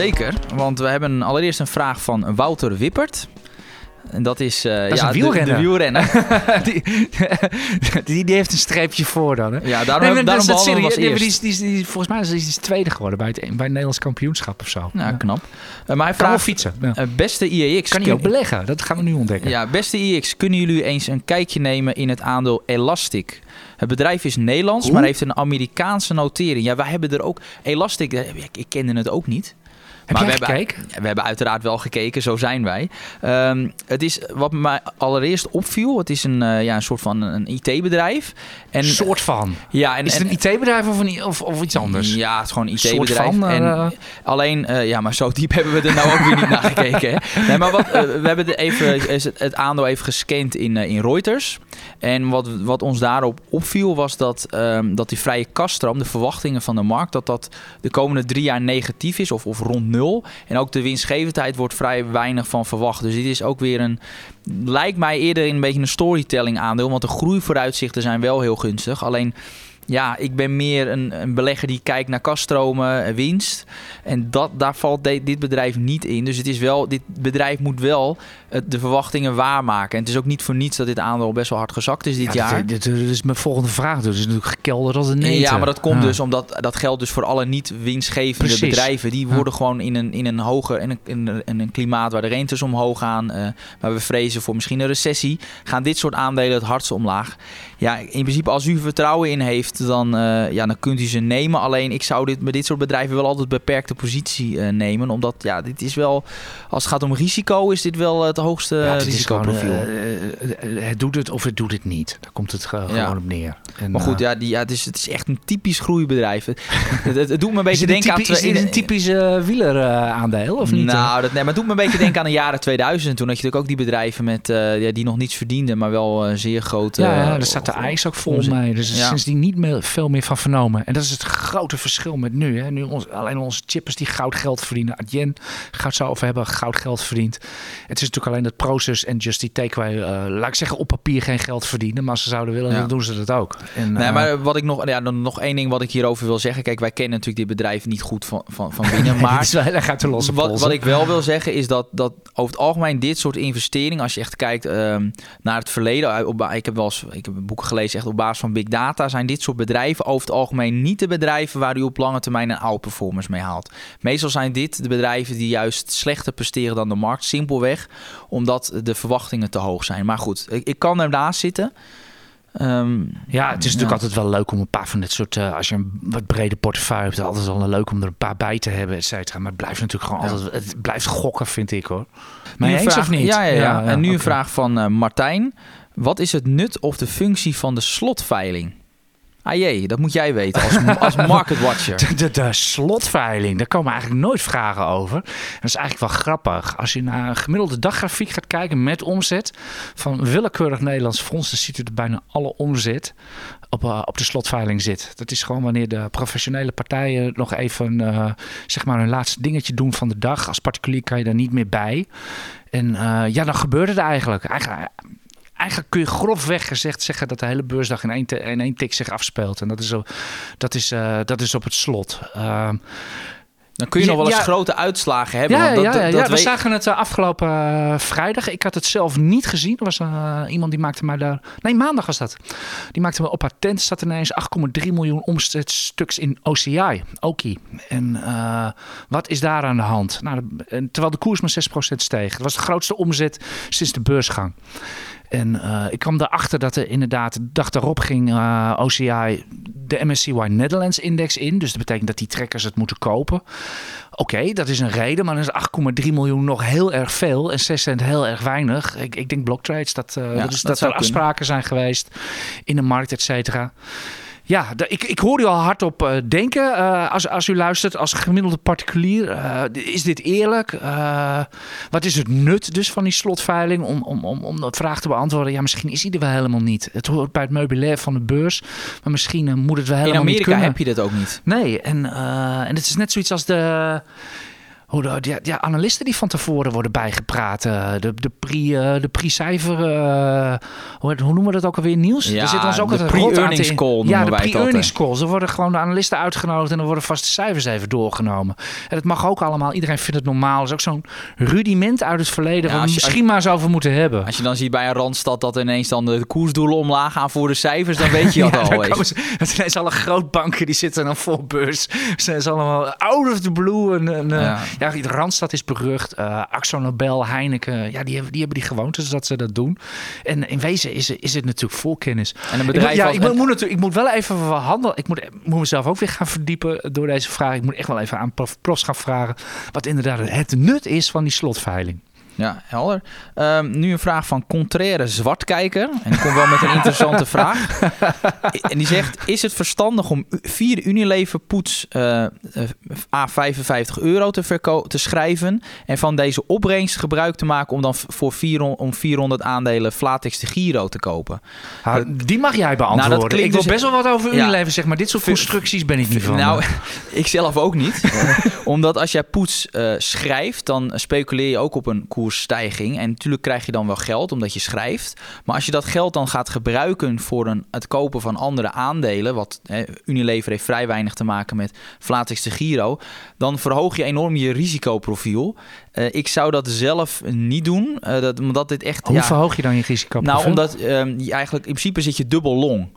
Zeker, want we hebben allereerst een vraag van Wouter Wippert. En dat is, eh, is ja, een de- wielrenner. De, wielrenner. die, die, die heeft een streepje voor dan. Hè? Ja, daarom, Nee, maar daarom dat is Nee, eerst. die, die, volgens mij is is tweede geworden bij het, bij het Nederlands kampioenschap of zo. Ja, Ja. knap. Eh, maar hij Kan vraagt, fietsen. Ja. eh, beste IEX... Kan hij ook beleggen? Dat gaan we nu ontdekken. Ja, beste IEX, kunnen jullie eens een kijkje nemen in het aandeel Elastic? Het bedrijf is Nederlands, maar heeft een Amerikaanse notering. Ja, wij hebben er ook... Elastic, ik, ik kende het ook niet. Maar we hebben-? We hebben uiteraard wel gekeken, zo zijn wij. Ehm, het is wat mij allereerst opviel. Het is een, eh, ja, een soort van een IT-bedrijf. En, Een soort van. ja, en, Is het en- een IT-bedrijf of, een, of, of iets anders? Ja, het is gewoon een IT-bedrijf. En eh, alleen, eh, ja, maar zo diep hebben we er nou ook weer niet naar gekeken. Hè? Nee, maar wat, we hebben er even, is het, het aandeel even gescand in, in Reuters. En wat, wat ons daarop opviel was dat, ehm, dat die vrije kaststroom, de verwachtingen van de markt, dat dat de komende drie jaar negatief is of, of rond nul. En ook de winstgevendheid wordt vrij weinig van verwacht. Dus dit is ook weer een, lijkt mij eerder een beetje een storytelling aandeel. Want de groeivooruitzichten zijn wel heel gunstig. Alleen ja, ik ben meer een, een belegger die kijkt naar kaststromen, eh, winst. En dat, daar valt de- dit bedrijf niet in. Dus het is wel, dit bedrijf moet wel eh, de verwachtingen waarmaken. En het is ook niet voor niets dat dit aandeel best wel hard gezakt is dit Ja, jaar. Dit, dit, dit is mijn volgende vraag. Dus het is natuurlijk gekelderd als een neet. Ja, maar dat komt Ja. dus omdat dat geldt dus voor alle niet winstgevende Precies. bedrijven. Die Ja. worden gewoon in een, in een hoger in een, in een, klimaat waar de rentes omhoog gaan, eh, waar we vrezen voor misschien een recessie, gaan dit soort aandelen het hardst omlaag. Ja, in principe als u vertrouwen in heeft, dan, eh, ja, dan kunt u ze nemen. Alleen ik zou dit, met dit soort bedrijven wel altijd beperkte positie eh, nemen, omdat ja, dit is wel, als het gaat om risico, is dit wel het hoogste Ja, het is risicoprofiel. eh, eh, het doet het of het doet het niet. Daar komt het Ja. gewoon op neer. En, maar goed, eh, ja, die, ja het, is, het is echt een typisch groeibedrijf. Het, het, het doet me een beetje denken aan... is dit een typisch uh, wieleraandeel of niet? Nou, dat, nee, maar het doet me een beetje denken aan de jaren 2000. Toen had je natuurlijk ook die bedrijven met, eh, ja, die nog niets verdienden, maar wel eh, zeer grote... ja, eh, daar staat de ijs ook vol mee. Dus sindsdien niet meer, veel meer van vernomen. En dat is het grote verschil met nu. Hè. nu ons, alleen onze chippers die goud geld verdienen. Adyen gaat zo over hebben, goud geld verdient. Het is natuurlijk alleen dat Proces en Just Takeaway, eh laat ik zeggen, op papier geen geld verdienen. Maar als ze zouden willen, Ja. dan doen ze dat ook. En, Nee, eh, maar wat ik nog, ja, dan nog één ding wat ik hierover wil zeggen. Kijk, wij kennen natuurlijk dit bedrijf niet goed van, van, van binnen. Maar erg uit de losse wat, wat ik wel wil zeggen is dat, dat over het algemeen dit soort investeringen, als je echt kijkt ehm, naar het verleden. eh, Op, ik heb wel eens ik heb boeken gelezen, echt op basis van big data zijn dit soort soort bedrijven over het algemeen niet de bedrijven waar u op lange termijn een outperformance mee haalt. Meestal zijn dit de bedrijven die juist slechter presteren dan de markt. Simpelweg omdat de verwachtingen te hoog zijn. Maar goed, ik, ik kan ernaast zitten. Ehm, Ja, het is natuurlijk altijd wel leuk om een paar van dit soort... eh, als je een wat brede portefeuille hebt, altijd wel leuk om er een paar bij te hebben, et cetera. Maar het blijft natuurlijk gewoon Ja. altijd... Het blijft gokken, vind ik hoor. Maar een eens vraag, of niet? Ja, ja, ja. en nu een vraag van eh, Martijn. Wat is het nut of de functie van de slotveiling? Ah jee, dat moet jij weten als, als market watcher. De, de, de slotveiling, daar komen eigenlijk nooit vragen over. Dat is eigenlijk wel grappig. Als je naar een gemiddelde daggrafiek gaat kijken met omzet van willekeurig Nederlands fonds, dan ziet u dat bijna alle omzet op, eh, op de slotveiling zit. Dat is gewoon wanneer de professionele partijen nog even eh, zeg maar hun laatste dingetje doen van de dag. Als particulier kan je daar niet meer bij. En eh, ja, dan gebeurt het eigenlijk. Eigenlijk, eigenlijk kun je grofweg gezegd zeggen dat de hele beursdag in één, te- in één tik zich afspeelt. En dat is, zo, dat is, eh, dat is op het slot. Ehm, Dan kun je nog wel eens Ja. grote uitslagen hebben. ja, dat, ja, ja, dat, ja, dat we weet- zagen het eh, afgelopen eh, vrijdag. Ik had het zelf niet gezien. Er was iemand die maakte mij daar... Nee, maandag was dat. Die maakte me op haar tent. staat ineens 8,3 miljoen omzetstuks in OCI. Oki. En wat is daar aan de hand? Nou, terwijl de koers maar 6% steeg. Het was de grootste omzet sinds de beursgang. En eh, ik kwam erachter dat er inderdaad de dag daarop ging eh, OCI de MSCY Netherlands Index in. Dus dat betekent dat die trekkers het moeten kopen. Oké, dat is een reden, maar dan is 8,3 miljoen nog heel erg veel en 6 cent heel erg weinig. Ik, ik denk blocktrades, dat, eh, Ja, dat, is, dat er kunnen. afspraken zijn geweest in de markt, et cetera. Ja, ik, ik hoor u al hardop eh, denken eh, als, als u luistert als gemiddelde particulier. eh, is dit eerlijk? Wat is het nut dus van die slotveiling om, om, om, om dat vraag te beantwoorden? Ja, misschien is die er wel helemaal niet. Het hoort bij het meubilair van de beurs, maar misschien moet het wel in helemaal niet Amerika kunnen. heb je dat ook niet. Nee, en, en het is net zoiets als de. Hoe de ja, ja, analisten die van tevoren worden bijgepraat. eh, de, de pre- eh, de pre-cijfer. eh, hoe, hoe noemen we dat ook alweer, Niels? Ja, Er zit ons ook de pre-earnings call noemen Ja, de wij het pre-earnings calls. Er worden gewoon de analisten uitgenodigd en dan worden vast de cijfers even doorgenomen. En dat mag ook allemaal. Iedereen vindt het normaal. Dat is ook zo'n rudiment uit het verleden Ja, waar we als misschien maar eens over moeten hebben. Als je dan ziet bij een Randstad dat ineens dan de koersdoelen omlaag gaan voor de cijfers, dan weet je dat Ja, al. ze, het zijn ineens alle grootbanken die zitten dan vol beurs. Ze zijn ze allemaal out of the blue. En, en, Ja. Ja. Randstad is berucht. eh Axo Nobel, Heineken. Ja, die hebben, die hebben die gewoontes dat ze dat doen. En in wezen is, is het natuurlijk voorkennis. En een Ik bedrijf moet, ja, als- ik, moet, moet natuurlijk, ik moet wel even handelen. Ik moet, moet mezelf ook weer gaan verdiepen door deze vraag. Ik moet echt wel even aan prof, profs gaan vragen. Wat inderdaad het nut is van die slotveiling. Ja, helder. Ehm, nu een vraag van Contraire Zwartkijker. En die komt wel met een interessante vraag. En die zegt: Is het verstandig om vier Unilever poets eh, eh, A 55 euro te, verko- te schrijven? En van deze opbrengst gebruik te maken om dan voor 400, om 400 aandelen Flatex de Giro te kopen? Die mag jij beantwoorden. Nou, dat klinkt ik wil dus- best wel wat over Ja. Unilever zeg maar dit soort constructies ben ik niet van. Nou, ik zelf ook niet. Omdat als jij poets eh, schrijft, dan speculeer je ook op een koersstijging. En natuurlijk krijg je dan wel geld omdat je schrijft. Maar als je dat geld dan gaat gebruiken voor een, het kopen van andere aandelen, wat hè, Unilever heeft vrij weinig te maken met Flatex de Giro, dan verhoog je enorm je risicoprofiel. Eh, ik zou dat zelf niet doen, eh, dat, omdat dit echt... Hoe ja, verhoog je dan je risico? nou, omdat ehm, je eigenlijk in principe zit je dubbel long.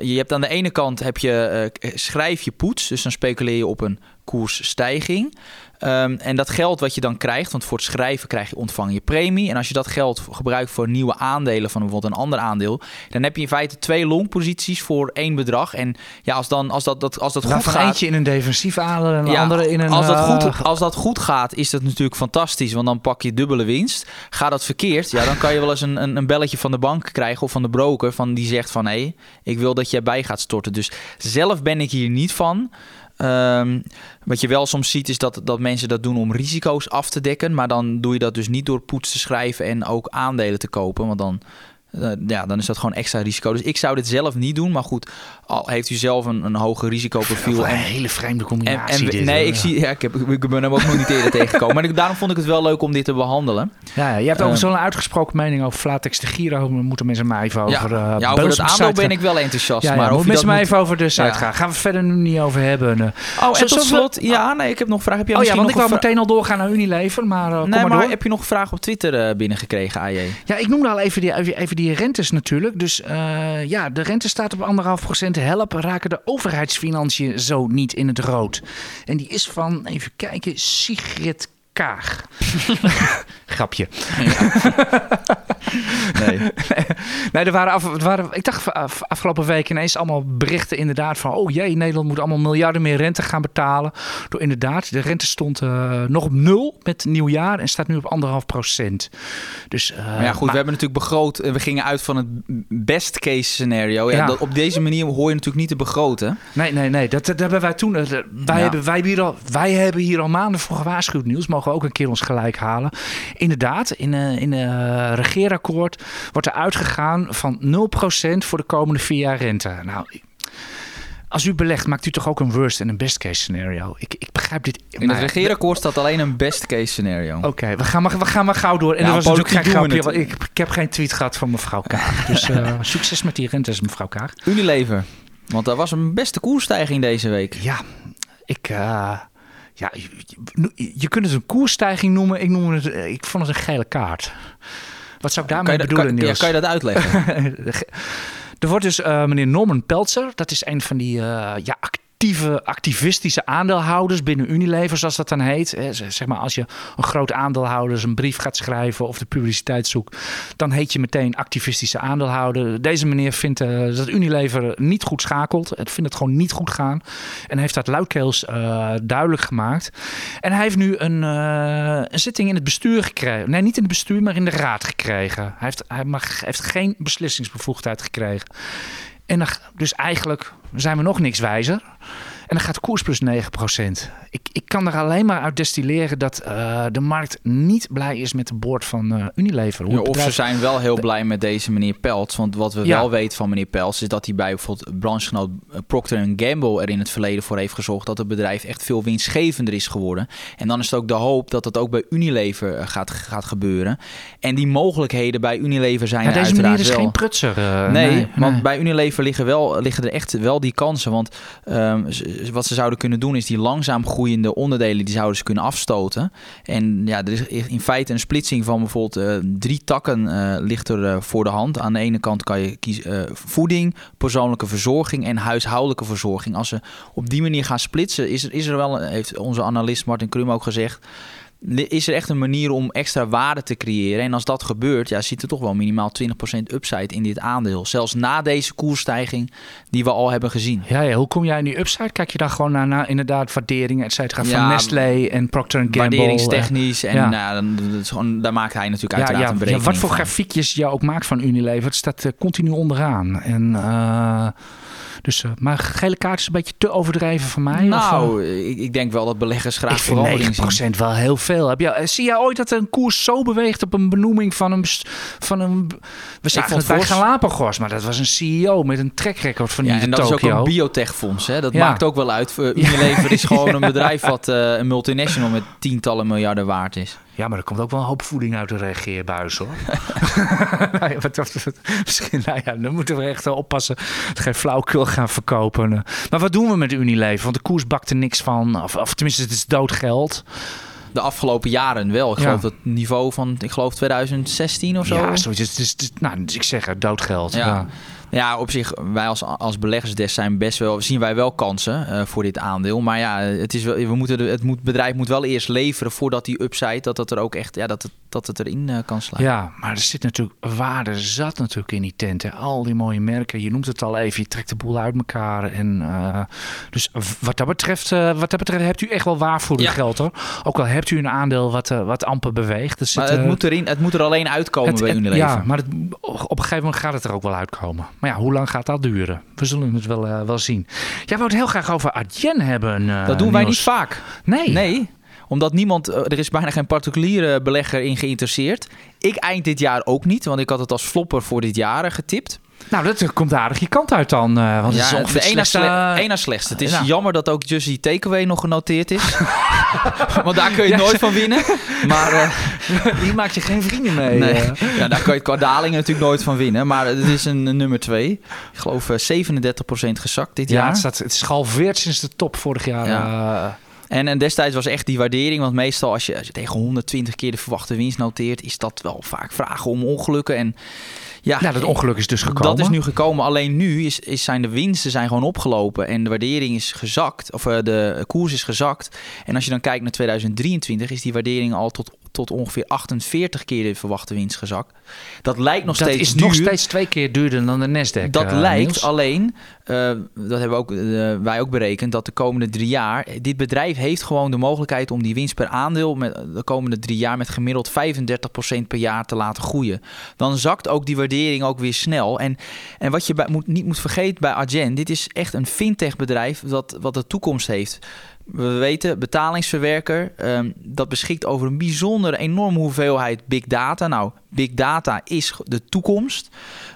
Je hebt aan de ene kant heb je, eh, schrijf je poets, dus dan speculeer je op een koersstijging. Ehm, en dat geld wat je dan krijgt, want voor het schrijven krijg je ontvang je premie. En als je dat geld gebruikt voor nieuwe aandelen van bijvoorbeeld een ander aandeel, dan heb je in feite twee longposities voor één bedrag. En ja, als, dan, als dat, dat, als dat goed gaat. eentje in een defensief aandeel en een Ja, andere in een... als, dat eh, goed, als dat goed gaat, is dat natuurlijk fantastisch. Want dan pak je dubbele winst. Gaat dat verkeerd, ja, dan kan je wel eens een, een, een belletje van de bank krijgen of van de broker. Van die zegt van hé, ik wil dat jij bij gaat storten. Dus zelf ben ik hier niet van. Ehm, wat je wel soms ziet is dat, dat mensen dat doen om risico's af te dekken. Maar dan doe je dat dus niet door poets te schrijven en ook aandelen te kopen. Want dan, eh, ja, dan is dat gewoon extra risico. Dus ik zou dit zelf niet doen. Maar goed, al heeft u zelf een, een hoger risicoprofiel. Een En, hele vreemde combinatie en dit, nee, ik, zie, ja, ik, heb, ik ben hem ook nog niet eerder tegengekomen. Maar ik- daarom vond ik het wel leuk om dit te behandelen. Ja, ja, je hebt ook Ehm, zo'n uitgesproken mening over Flatex de Giro. Daar moeten mensen maar even over... ja, eh, ja, over op de aandeel ben ik wel enthousiast. Ja, maar maar of moet je dat mensen maar even over de site gaan. Gaan we verder nu niet over hebben. eh. Oh, en tot slot, ja, nee, ik heb nog een vraag. Heb jij Oh ja, want ik wou meteen al doorgaan naar Unilever, maar eh, kom Nee, maar, heb je nog een vraag op Twitter eh, binnengekregen, AJ? Ja, ik noemde al even die, die rentes natuurlijk. Dus eh, ja, de rente staat op anderhalf procent. Help, raken de overheidsfinanciën zo niet in het rood. En die is van, even kijken, Sigrid Kaag. Grapje. Nee. Nee, er waren, af, er waren ik dacht af- afgelopen week ineens allemaal berichten inderdaad van... oh jee, Nederland moet allemaal miljarden meer rente gaan betalen. Door inderdaad, de rente stond eh, nog op nul met nieuwjaar en staat nu op anderhalf procent. Dus, eh, Maar ja, goed, we hebben natuurlijk begroot. en We gingen uit van het best case scenario. Ja, Ja. Dat, op deze manier hoor je natuurlijk niet te begroten. Nee, nee, nee. Dat, dat hebben wij toen. eh, Wij, Ja. hebben, wij, hebben hier al, wij hebben hier al maanden voor gewaarschuwd, Niels. Mogen we ook een keer ons gelijk halen. Inderdaad, in een in een regeerakkoord wordt er uitgegaan van 0% voor de komende vier jaar rente. Nou, als u belegt, maakt u toch ook een worst en een best case scenario? Ik, ik begrijp dit. In het regeerakkoord staat alleen een best case scenario. Oké, we, gaan maar, we gaan maar gauw door. En Ja, was natuurlijk geen grapje. we want Ik, ik heb geen tweet gehad van mevrouw Kaag. Dus eh, succes met die rentes, mevrouw Kaag. Unilever. Want daar was een beste koersstijging deze week. Ja, ik. eh, ja, je, je- je kunt het een koersstijging noemen. Ik, noem het, eh, ik vond het een gele kaart. Wat zou ik daarmee Kan je, dat- bedoelen, kan, ja, kan je dat uitleggen? er wordt dus eh, meneer Norman Peltzer, dat is een van die eh, ja, actieve, activistische aandeelhouders binnen Unilever, zoals dat dan heet. Zeg maar, als je een groot aandeelhouder een brief gaat schrijven of de publiciteit zoekt, dan heet je meteen activistische aandeelhouder. Deze meneer vindt eh, dat Unilever niet goed schakelt. Het vindt het gewoon niet goed gaan. En heeft dat luidkeels eh, duidelijk gemaakt. En hij heeft nu een, eh, een zitting in het bestuur gekregen. Nee, niet in het bestuur, maar in de raad gekregen. Hij heeft, hij mag, heeft geen beslissingsbevoegdheid gekregen. En dan, dus eigenlijk zijn we nog niks wijzer. En dan gaat de koers plus 9%. Ik, ik kan er alleen maar uit destilleren dat eh, de markt niet blij is met de boord van eh, Unilever. Ja, of ze zijn wel heel blij met deze meneer Peltz. Want wat we Ja. wel weten van meneer Peltz... is dat hij bij bijvoorbeeld branchegenoot eh, Procter Gamble... er in het verleden voor heeft gezorgd... dat het bedrijf echt veel winstgevender is geworden. En dan is het ook de hoop dat dat ook bij Unilever gaat, gaat gebeuren. En die mogelijkheden bij Unilever zijn Ja, er deze uiteraard meneer is wel. geen prutser. Nee, want nee. bij Unilever liggen, wel, liggen er echt wel die kansen. Want ehm, wat ze zouden kunnen doen is die langzaam groeiende onderdelen... die zouden ze kunnen afstoten. En ja, er is in feite een splitsing van bijvoorbeeld eh, drie takken eh, ligt er eh, voor de hand. Aan de ene kant kan je kiezen voeding, persoonlijke verzorging en huishoudelijke verzorging. Als ze op die manier gaan splitsen, is er, is er wel, heeft onze analist Martin Krum ook gezegd is er echt een manier om extra waarde te creëren. En als dat gebeurt, ja, zit er toch wel minimaal 20% upside in dit aandeel. Zelfs na deze koersstijging die we al hebben gezien. Ja, ja, hoe kom jij in die upside? Kijk je dan gewoon naar, naar inderdaad waarderingen, et cetera, van Ja, Nestlé en Procter Gamble? Waarderingstechnisch. En ja. nou, dan, dat is gewoon, daar maakt hij natuurlijk Ja, uiteraard ja, een ja, berekening wat voor van. grafiekjes je ook maakt van Unilever, het staat eh, continu onderaan. En, eh, dus, eh, maar gele kaart is een beetje te overdreven van mij. of, eh? Nou, ik, ik denk wel dat beleggers graag ik vind verandering zien. 9% wel heel veel. Heb je, eh, zie jij ooit dat een koers zo beweegt op een benoeming van een... Van een we zagen het bij Galapagos, maar dat was een CEO met een track record van Ja, en dat is Tokio. ook een biotechfonds. Hè? Dat Ja. maakt ook wel uit. Voor Unilever is gewoon een bedrijf wat een multinational met tientallen miljarden waard is. Ja, maar er komt ook wel een hoop voeding uit de regeerbuis, hoor. Nou ja, wat, misschien, nou ja, dan moeten we echt wel oppassen. dat Geen flauwkul gaan verkopen. Maar wat doen we met Unilever? Want de koers bakt er niks van. Of, of tenminste, het is doodgeld. De afgelopen jaren wel. Ik Ja. geloof dat niveau van, ik geloof 2016 of zo. Ja, zoiets. Is- nou, dus ik zeg het, doodgeld. Ja. Ja. Ja, op zich, wij als, als beleggers zijn best wel, zien wij wel kansen eh, voor dit aandeel. Maar ja, het, is wel, we moeten het moet, bedrijf moet wel eerst leveren voordat die upside, dat het er ook echt, ja, dat het, dat het erin eh, kan slaan. Ja, maar er zit natuurlijk waarde zat natuurlijk in die tenten. Al die mooie merken. Je noemt het al even. Je trekt de boel uit elkaar. En, eh, dus wat dat, betreft, wat dat betreft hebt u echt wel waar voor uw Ja. geld hoor. Ook al hebt u een aandeel wat, wat amper beweegt. Er zit, Maar het moet, erin, het moet er alleen uitkomen het- bij het- Unilever. Ja, maar het, op een gegeven moment gaat het er ook wel uitkomen. Maar ja, hoe lang gaat dat duren? We zullen het wel, eh, wel zien. Jij wou het heel graag over Adyen hebben. eh, dat doen wij Niels. niet vaak. Nee. Nee, omdat niemand, eh, er is bijna geen particuliere belegger in geïnteresseerd. Ik eind dit jaar ook niet, want ik had het als flopper voor dit jaar getipt. Nou, dat eh, komt aardig je kant uit dan. eh, want het is Ja, ongeveer de het slechtste- sle- één na slechtste. Het is Ja. jammer dat ook Justy Takeaway nog genoteerd is. Want daar kun je Ja, nooit van winnen. Maar eh, Hier maak je geen vrienden mee. nee, eh. ja, daar kan je qua daling natuurlijk nooit van winnen. Maar het is een, een nummer twee. Ik geloof eh, 37% gezakt dit Ja, jaar. het, staat, het is gehalveerd sinds de top vorig jaar. Ja. En, en destijds was echt die waardering, want meestal als je, als je tegen 120 keer de verwachte winst noteert, is dat wel vaak vragen om ongelukken. En ja, Ja, dat ongeluk is dus gekomen. dat is nu gekomen. Alleen nu is, is zijn de winsten zijn gewoon opgelopen en de waardering is gezakt. Of eh, de koers is gezakt. En als je dan kijkt naar 2023, is die waardering al tot, tot ongeveer 48 keer de verwachte winst gezakt. Dat lijkt nog dat steeds is duur. nog steeds twee keer duurder dan de Nasdaq. Dat eh, lijkt Niels. alleen, eh, dat hebben ook, eh, wij ook berekend, dat de komende drie jaar, dit bedrijf heeft gewoon de mogelijkheid om die winst per aandeel met de komende drie jaar met gemiddeld 35% per jaar te laten groeien. Dan zakt ook die waardering ook weer snel. En, en wat je bij, moet, niet moet vergeten bij Argent, dit is echt een fintech bedrijf dat, wat de toekomst heeft. We weten, betalingsverwerker, ehm, dat beschikt over een bijzondere, enorme hoeveelheid big data. Nou, big data is de toekomst.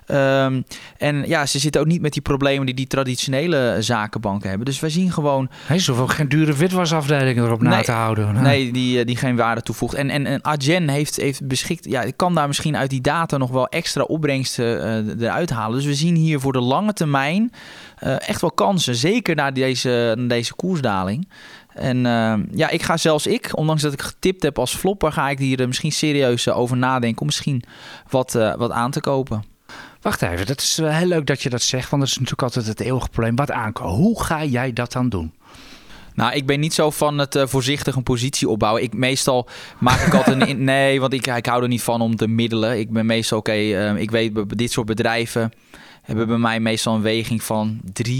Ehm, en ja, ze zitten ook niet met die problemen die die traditionele zakenbanken hebben. Dus wij zien gewoon Hij is hoeft geen dure witwasafdeling erop na Nee, te houden. Nee, die, eh, die geen waarde toevoegt. En, en, en Adyen heeft, heeft beschikt, ja, kan daar misschien uit die data nog wel extra opbrengsten eh, eruit halen. Dus we zien hier voor de lange termijn eh, echt wel kansen. Zeker na deze, na deze koersdaling. En eh, ja, ik ga zelfs ik, ondanks dat ik getipt heb als flopper, ga ik hier eh, misschien serieus over nadenken om misschien wat, wat aan te kopen. Wacht even, dat is wel heel leuk dat je dat zegt, want dat is natuurlijk altijd het eeuwige probleem. Wat aankomen? Hoe ga jij dat dan doen? Nou, ik ben niet zo van het eh, voorzichtig een positie opbouwen. Ik meestal maak ik altijd een in- nee, want ik, ik hou er niet van om te middelen. Ik ben meestal oké. ik weet dit soort bedrijven hebben bij mij meestal een weging van 3%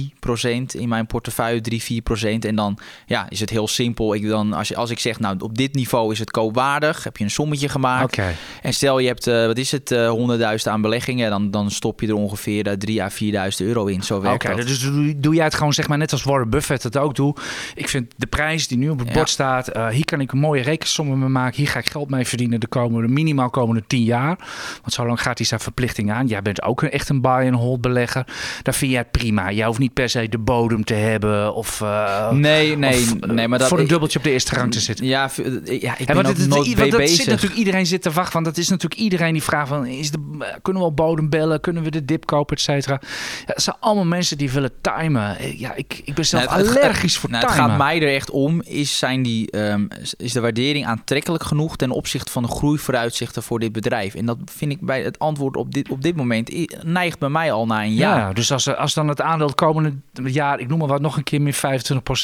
in mijn portefeuille, 3, 4%. En dan ja, is het heel simpel. Ik dan, als, je, als ik zeg, nou op dit niveau is het koopwaardig, heb je een sommetje gemaakt. En stel je hebt, eh, wat is het, eh 100.000 aan beleggingen, dan, dan stop je er ongeveer eh, 3 à 4.000 euro in. Zo werkt Oké, dat. dus doe, doe jij het gewoon zeg maar net als Warren Buffett het ook doet. Ik vind de prijs die nu op het Ja. bord staat, hier kan ik een mooie rekensommen mee maken. Hier ga ik geld mee verdienen de komende, minimaal komende 10 jaar. Want zo lang gaat hij zijn verplichting aan. Jij bent ook een, echt een buy-and-hold belegger. Daar vind jij het prima. Jij hoeft niet per se de bodem te hebben of, eh, Nee, nee, of, nee, maar dat voor een dubbeltje op de eerste rang te zitten. Ja, eh, ja ik ben want ook het, het- nooit want dat bezig. zit natuurlijk iedereen zit te wachten. Want dat is natuurlijk iedereen die vraagt van, is de, eh, kunnen we op bodem bellen? Kunnen we de dip kopen, et cetera? Ja, het zijn allemaal mensen die willen timen. Ja, ik, ik ben zelf Nou, het- het- allergisch voor Nou, het timen. gaat mij er echt om, is, zijn die, ehm, is de waardering aantrekkelijk genoeg ten opzichte van de groeivooruitzichten voor dit bedrijf? En dat vind ik bij het antwoord op dit, op dit moment neigt bij mij al naar een ja. Ja, dus als, als dan het aandeel het komende jaar, ik noem maar wat, nog een keer meer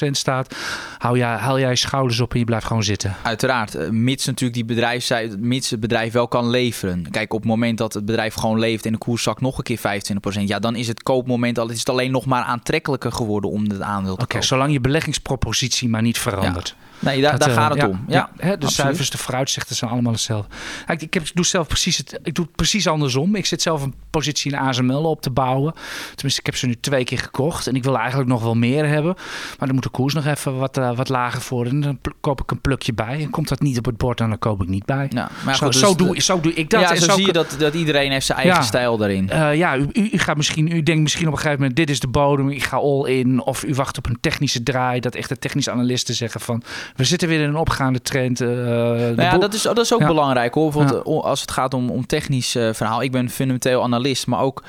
25% staat, hou jij, haal jij je schouders op en je blijft gewoon zitten. Uiteraard, eh, mits natuurlijk die bedrijf, mits het bedrijf wel kan leveren. Kijk, op het moment dat het bedrijf gewoon leeft en de koers zakt nog een keer 25%, ja, dan is het koopmoment al, is het alleen nog maar aantrekkelijker geworden om het aandeel te Oké, kopen. zolang je beleggingspropositie maar niet verandert. Nee, daar, Dat, daar eh, gaat het ja, om. Ja, Ja, hè, de absoluut. cijfers, de vooruitzichten zijn allemaal hetzelfde. Ik, ik, heb, ik doe zelf precies het, ik doe het precies andersom. Ik zit zelf een positie in ASML op te bouwen. Tenminste, ik heb ze nu twee keer gekocht. En ik wil eigenlijk nog wel meer hebben. Maar dan moet de koers nog even wat, eh, wat lager voor. En dan koop ik een plukje bij. En komt dat niet op het bord, dan koop ik niet bij. Ja, maar zo, goed, dus zo, doe, zo doe ik dat. ja, en zo, zie je dat, dat iedereen heeft zijn eigen Ja. stijl daarin. eh, ja, u, u, gaat misschien, u denkt misschien op een gegeven moment: dit is de bodem, ik ga all in. Of u wacht op een technische draai, dat echt de technische analisten zeggen van: we zitten weer in een opgaande trend. eh, Nou ja, dat is, dat is ook Ja. belangrijk hoor. Bijvoorbeeld, Als het gaat om, om technisch verhaal. Ik ben fundamenteel analist. Maar ook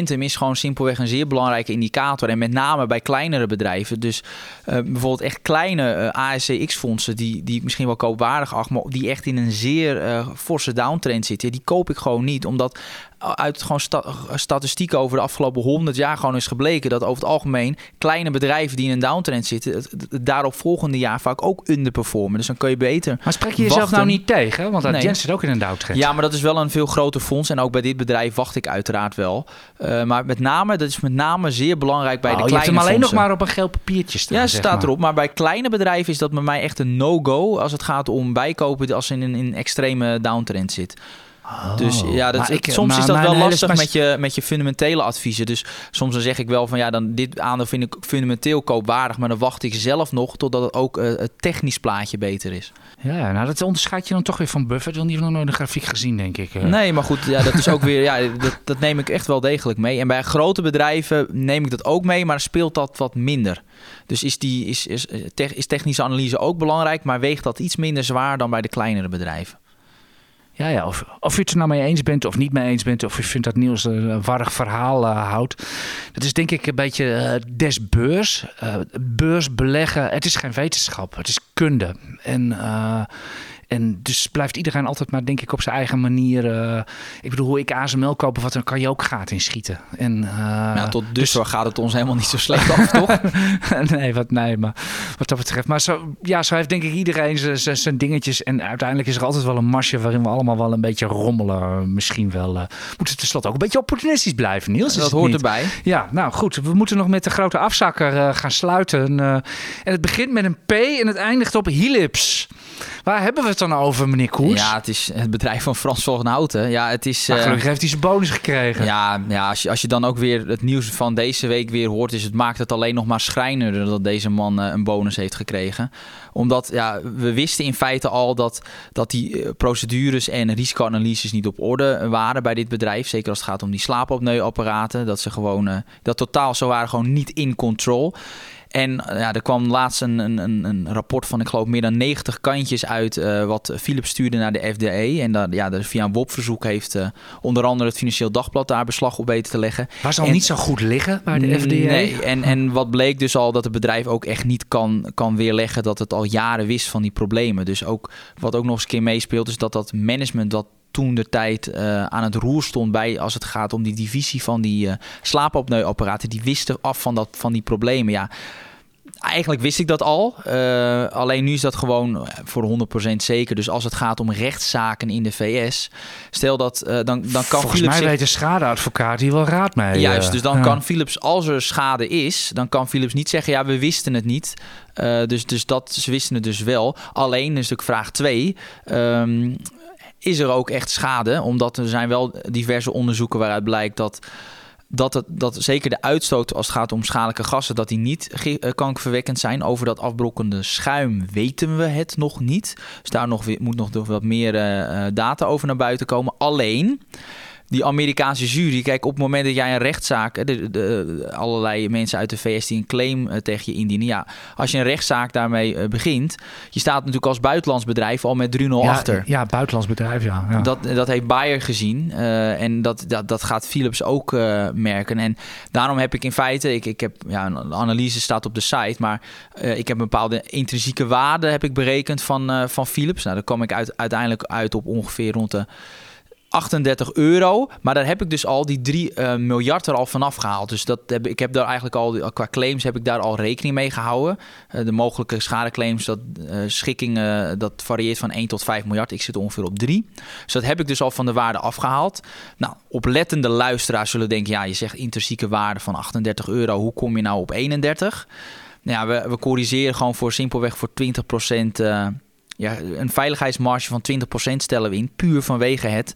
momentum is gewoon simpelweg een zeer belangrijke indicator. En met name bij kleinere bedrijven. Dus eh, bijvoorbeeld echt kleine eh, ASCX-fondsen. Die, die ik misschien wel koopwaardig acht. Maar die echt in een zeer eh, forse downtrend zitten. Die koop ik gewoon niet. Omdat uit gewoon sta- statistieken over de afgelopen 100 jaar gewoon is gebleken dat over het algemeen kleine bedrijven die in een downtrend zitten, het, het daarop volgende jaar vaak ook underperformen. Dus dan kun je beter. Maar spreek je jezelf wachten. nou niet tegen? Want Nee. Adyen zit ook in een downtrend. Ja, maar dat is wel een veel groter fonds. En ook bij dit bedrijf wacht ik uiteraard wel. Eh, maar met name, dat is met name zeer belangrijk bij Oh, de je hebt kleine hem alleen fondsen. nog maar op een geel papiertje staan. Ja, staat maar. erop. Maar bij kleine bedrijven is dat bij mij echt een no-go als het gaat om bijkopen als in een, in een extreme downtrend zit. Dus ja, dat, Oh, Maar ik- soms maar is dat wel lastig met je, met je fundamentele adviezen. Dus soms dan zeg ik wel van ja, dan dit aandeel vind ik fundamenteel koopwaardig. Maar dan wacht ik zelf nog totdat het ook eh, het technisch plaatje beter is. Ja, nou dat onderscheid je dan toch weer van Buffett. Want die heeft nog nooit een grafiek gezien, denk ik. eh. Nee, maar goed, ja, dat is ook weer, ja, dat, dat neem ik echt wel degelijk mee. En bij grote bedrijven neem ik dat ook mee, maar speelt dat wat minder. Dus is, die, is, is, eh, is technische analyse ook belangrijk, maar weegt dat iets minder zwaar dan bij de kleinere bedrijven. Ja, ja of, of je het er nou mee eens bent of niet mee eens bent, of je vindt dat Niels een warrig verhaal uh, houdt. Dat is denk ik een beetje uh, des beurs. Uh, beurs beleggen, het is geen wetenschap, het is kunde. En en dus blijft iedereen altijd maar, denk ik, op zijn eigen manier. Uh, ik bedoel, hoe ik ASML koop of wat, dan kan je ook gaten in schieten. En, uh, ja, tot dus dus gaat het ons helemaal niet zo slecht af, toch? nee, wat, nee, maar wat dat betreft. Maar zo, ja, zo heeft denk ik iedereen zijn dingetjes. En uiteindelijk is er altijd wel een marsje waarin we allemaal wel een beetje rommelen. Misschien wel. Uh, moeten tenslotte ook een beetje opportunistisch blijven, Niels. dat hoort erbij. Ja, nou goed. We moeten nog met de grote afzakker gaan sluiten. en het begint met een P en het eindigt op Hilips. Waar hebben we het dan over, meneer Koers? Ja, het is het bedrijf van Frans Houten. Ja, het is... Maar nou, gelukkig heeft hij zijn bonus gekregen. Ja, ja als, je, als je dan ook weer het nieuws van deze week weer hoort... Is het maakt het alleen nog maar schrijnender dat deze man een bonus heeft gekregen. Omdat ja, we wisten in feite al dat, dat die procedures en risicoanalyses niet op orde waren bij dit bedrijf. Zeker als het gaat om die slaapopneuapparaten. Dat ze gewoon... dat totaal zo waren gewoon niet in control. En ja, er kwam laatst een, een, een rapport van, ik geloof, meer dan 90 kantjes uit. Uh, wat Philips stuurde naar de FDA. En dat, ja, dus via een WOP-verzoek heeft uh, onder andere het Financieel Dagblad daar beslag op weten te leggen. Was al niet zo goed liggen bij de FDA? Nee, en, en wat bleek dus al dat het bedrijf ook echt niet kan, kan weerleggen dat het al jaren wist van die problemen. Dus ook wat ook nog eens een keer meespeelt, is dat dat management dat toen de tijd uh, aan het roer stond bij als het gaat om die divisie van die uh, slaapopneuapparaten. Die wisten af van, dat, van die problemen. Ja, eigenlijk wist ik dat al. Uh, alleen nu is dat gewoon voor 100% zeker. Dus als het gaat om rechtszaken in de VS, stel dat uh, dan, dan kan Volgens Philips. mij weet de schadeadvocaat hier wel raad mee. Juist, dus dan ja. kan Philips, als er schade is, dan kan Philips niet zeggen: ja, we wisten het niet. Dus, dus dat, ze wisten het dus wel. Alleen, is natuurlijk vraag 2. Um, is er ook echt schade? Omdat er zijn wel diverse onderzoeken waaruit blijkt dat dat, dat zeker de uitstoot als het gaat om schadelijke gassen, dat die niet kankerverwekkend zijn. Over dat afbrokkende schuim weten we het nog niet. Dus daar nog, moet nog wat meer uh, data over naar buiten komen. Alleen die Amerikaanse jury, kijk, op het moment dat jij een rechtszaak, de, de, allerlei mensen uit de VS die een claim uh, tegen je indienen, ja, als je een rechtszaak daarmee uh, begint, je staat natuurlijk als buitenlands bedrijf al met 3-0 ja, achter. Ja, buitenlands bedrijf, ja. ja. Dat, dat heeft Bayer gezien uh, en dat, dat, dat gaat Philips ook merken. En daarom heb ik in feite, ik, ik heb, ja, een analyse staat op de site, maar ik heb een bepaalde intrinsieke waarde heb ik berekend van, van Philips. Nou, daar kom ik uit, uiteindelijk uit op ongeveer rond de 38 euro. Maar daar heb ik dus al die 3 uh, miljard er al vanaf gehaald. Dus dat heb, ik heb daar eigenlijk al, qua claims heb ik daar al rekening mee gehouden. Uh, de mogelijke schadeclaims, dat uh, schikkingen, dat varieert van 1 tot 5 miljard. Ik zit ongeveer op 3. Dus dat heb ik dus al van de waarde afgehaald. Nou, oplettende luisteraars zullen denken, ja, je zegt intrinsieke waarde van 38 euro. Hoe kom je nou op 31? Nou ja, we, we corrigeren gewoon voor simpelweg voor 20 procent ja, een veiligheidsmarge van 20% stellen we in, puur vanwege het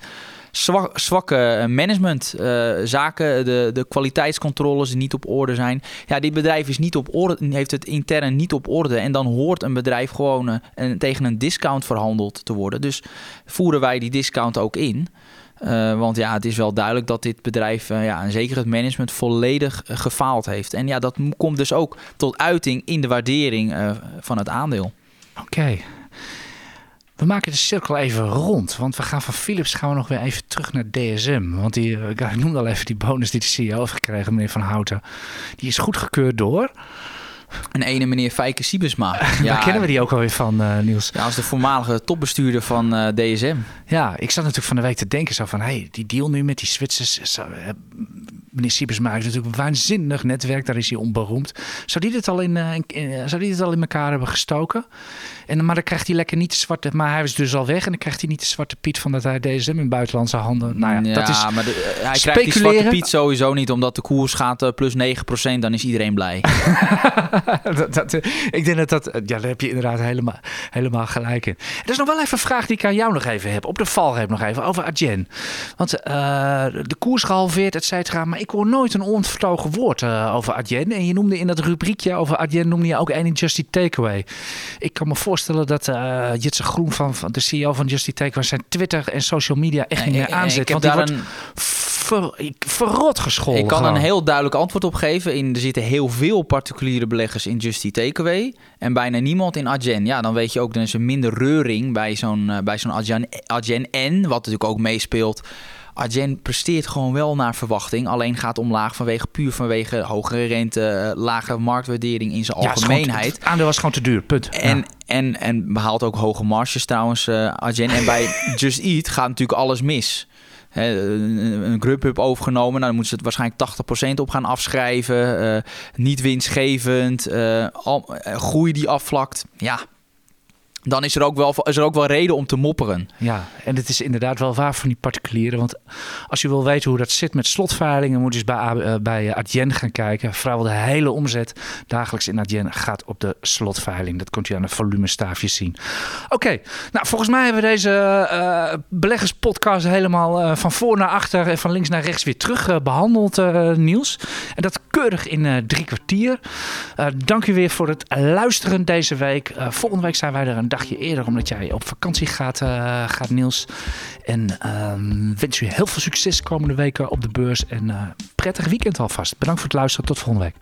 zwak, zwakke management. Uh, zaken, de, de kwaliteitscontroles die niet op orde zijn. Ja, dit bedrijf is niet op orde, heeft het intern niet op orde. En dan hoort een bedrijf gewoon uh, tegen een discount verhandeld te worden. Dus voeren wij die discount ook in. Uh, want ja, het is wel duidelijk dat dit bedrijf, ja, en zeker het management, volledig gefaald heeft. En ja, dat komt dus ook tot uiting in de waardering van het aandeel. Oké. We maken de cirkel even rond. Want we gaan van Philips gaan we nog weer even terug naar DSM. Want die, ik noemde al even die bonus die de CEO heeft gekregen, meneer Van Houten. Die is goedgekeurd door. Een ene meneer Fijke Siebesma. Ja, Daar kennen we die ook alweer van, uh, Niels. Ja, als de voormalige topbestuurder van uh, DSM. Ja, ik zat natuurlijk van de week te denken zo van... hey, die deal nu met die Zwitsers... meneer Siebesma heeft natuurlijk een waanzinnig netwerk. Daar is hij onberoemd. Zou die dit al in, in, zou die dit al in elkaar hebben gestoken? En, maar dan krijgt hij lekker niet de zwarte... Maar hij is dus al weg en dan krijgt hij niet de zwarte piet... van dat hij DSM in buitenlandse handen... Nou ja, ja dat is maar de, hij krijgt die zwarte piet sowieso niet... omdat de koers gaat plus 9%. Dan is iedereen blij. dat, dat, ik denk dat dat... Ja, daar heb je inderdaad helemaal, helemaal gelijk in. Er is nog wel even een vraag die ik aan jou nog even heb. Op de valreep nog even. Over Adyen. Want uh, de koers gehalveerd, et cetera. Maar ik hoor nooit een onvertogen woord uh, over Adyen. En je noemde in dat rubriekje over Adyen... noemde je ook een Just Eat Takeaway. Ik kan me voorstellen dat uh, Jitse Groen van, van de CEO van Just Eat Takeaway... zijn Twitter en social media echt niet meer aanzet. want die wordt... Een ver, verrot gescholden. Ik kan gewoon. een heel duidelijk antwoord op geven. In, er zitten heel veel particuliere beleggers in Just Eat Takeaway. En bijna niemand in Adyen. Ja, dan weet je ook, er is een minder reuring bij zo'n eh, bij zo'n Adyen, Adyen N. Wat natuurlijk ook meespeelt. Adyen presteert gewoon wel naar verwachting. Alleen gaat omlaag vanwege puur vanwege hogere rente, eh, lage marktwaardering in zijn Ja, algemeenheid. Het aandeel was gewoon te duur, punt. En, Ja. en, en behaalt ook hoge marges trouwens, eh Adyen. En bij Just Eat gaat natuurlijk alles mis. Hè, een, Grubhub overgenomen, nou, dan moeten ze het waarschijnlijk 80% op gaan afschrijven. eh, niet winstgevend, eh, al, eh, groei die afvlakt. Ja, dan is er, ook wel, is er ook wel reden om te mopperen. Ja, en het is inderdaad wel waar van die particulieren. Want als je wil weten hoe dat zit met slotveilingen, moet je eens bij, eh, bij Adyen gaan kijken. Vrijwel de hele omzet dagelijks in Adyen gaat op de slotveiling. Dat kunt u aan de volumestaafjes zien. Oké, nou volgens mij hebben we deze eh, beleggerspodcast helemaal eh, van voor naar achter en van links naar rechts weer terug eh, behandeld, eh, Niels. En dat keurig in eh, drie kwartier. Eh, dank u weer voor het luisteren deze week. Eh, volgende week zijn wij er een dagje eerder, omdat jij op vakantie gaat, eh, gaat Niels. En ehm, wens u heel veel succes komende weken op de beurs. En eh, prettig weekend alvast. Bedankt voor het luisteren. Tot volgende week.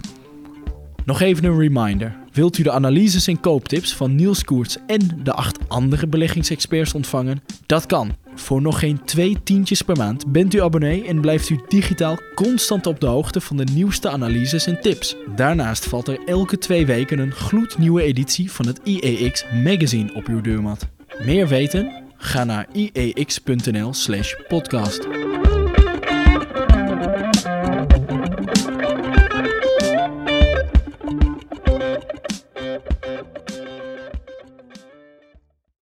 Nog even een reminder. Wilt u de analyses en kooptips van Niels Koerts en de acht andere beleggingsexperts ontvangen? Dat kan. Voor nog geen twee tientjes per maand bent u abonnee en blijft u digitaal constant op de hoogte van de nieuwste analyses en tips. Daarnaast valt er elke twee weken een gloednieuwe editie van het IEX magazine op uw deurmat. Meer weten? Ga naar iex.nl/podcast.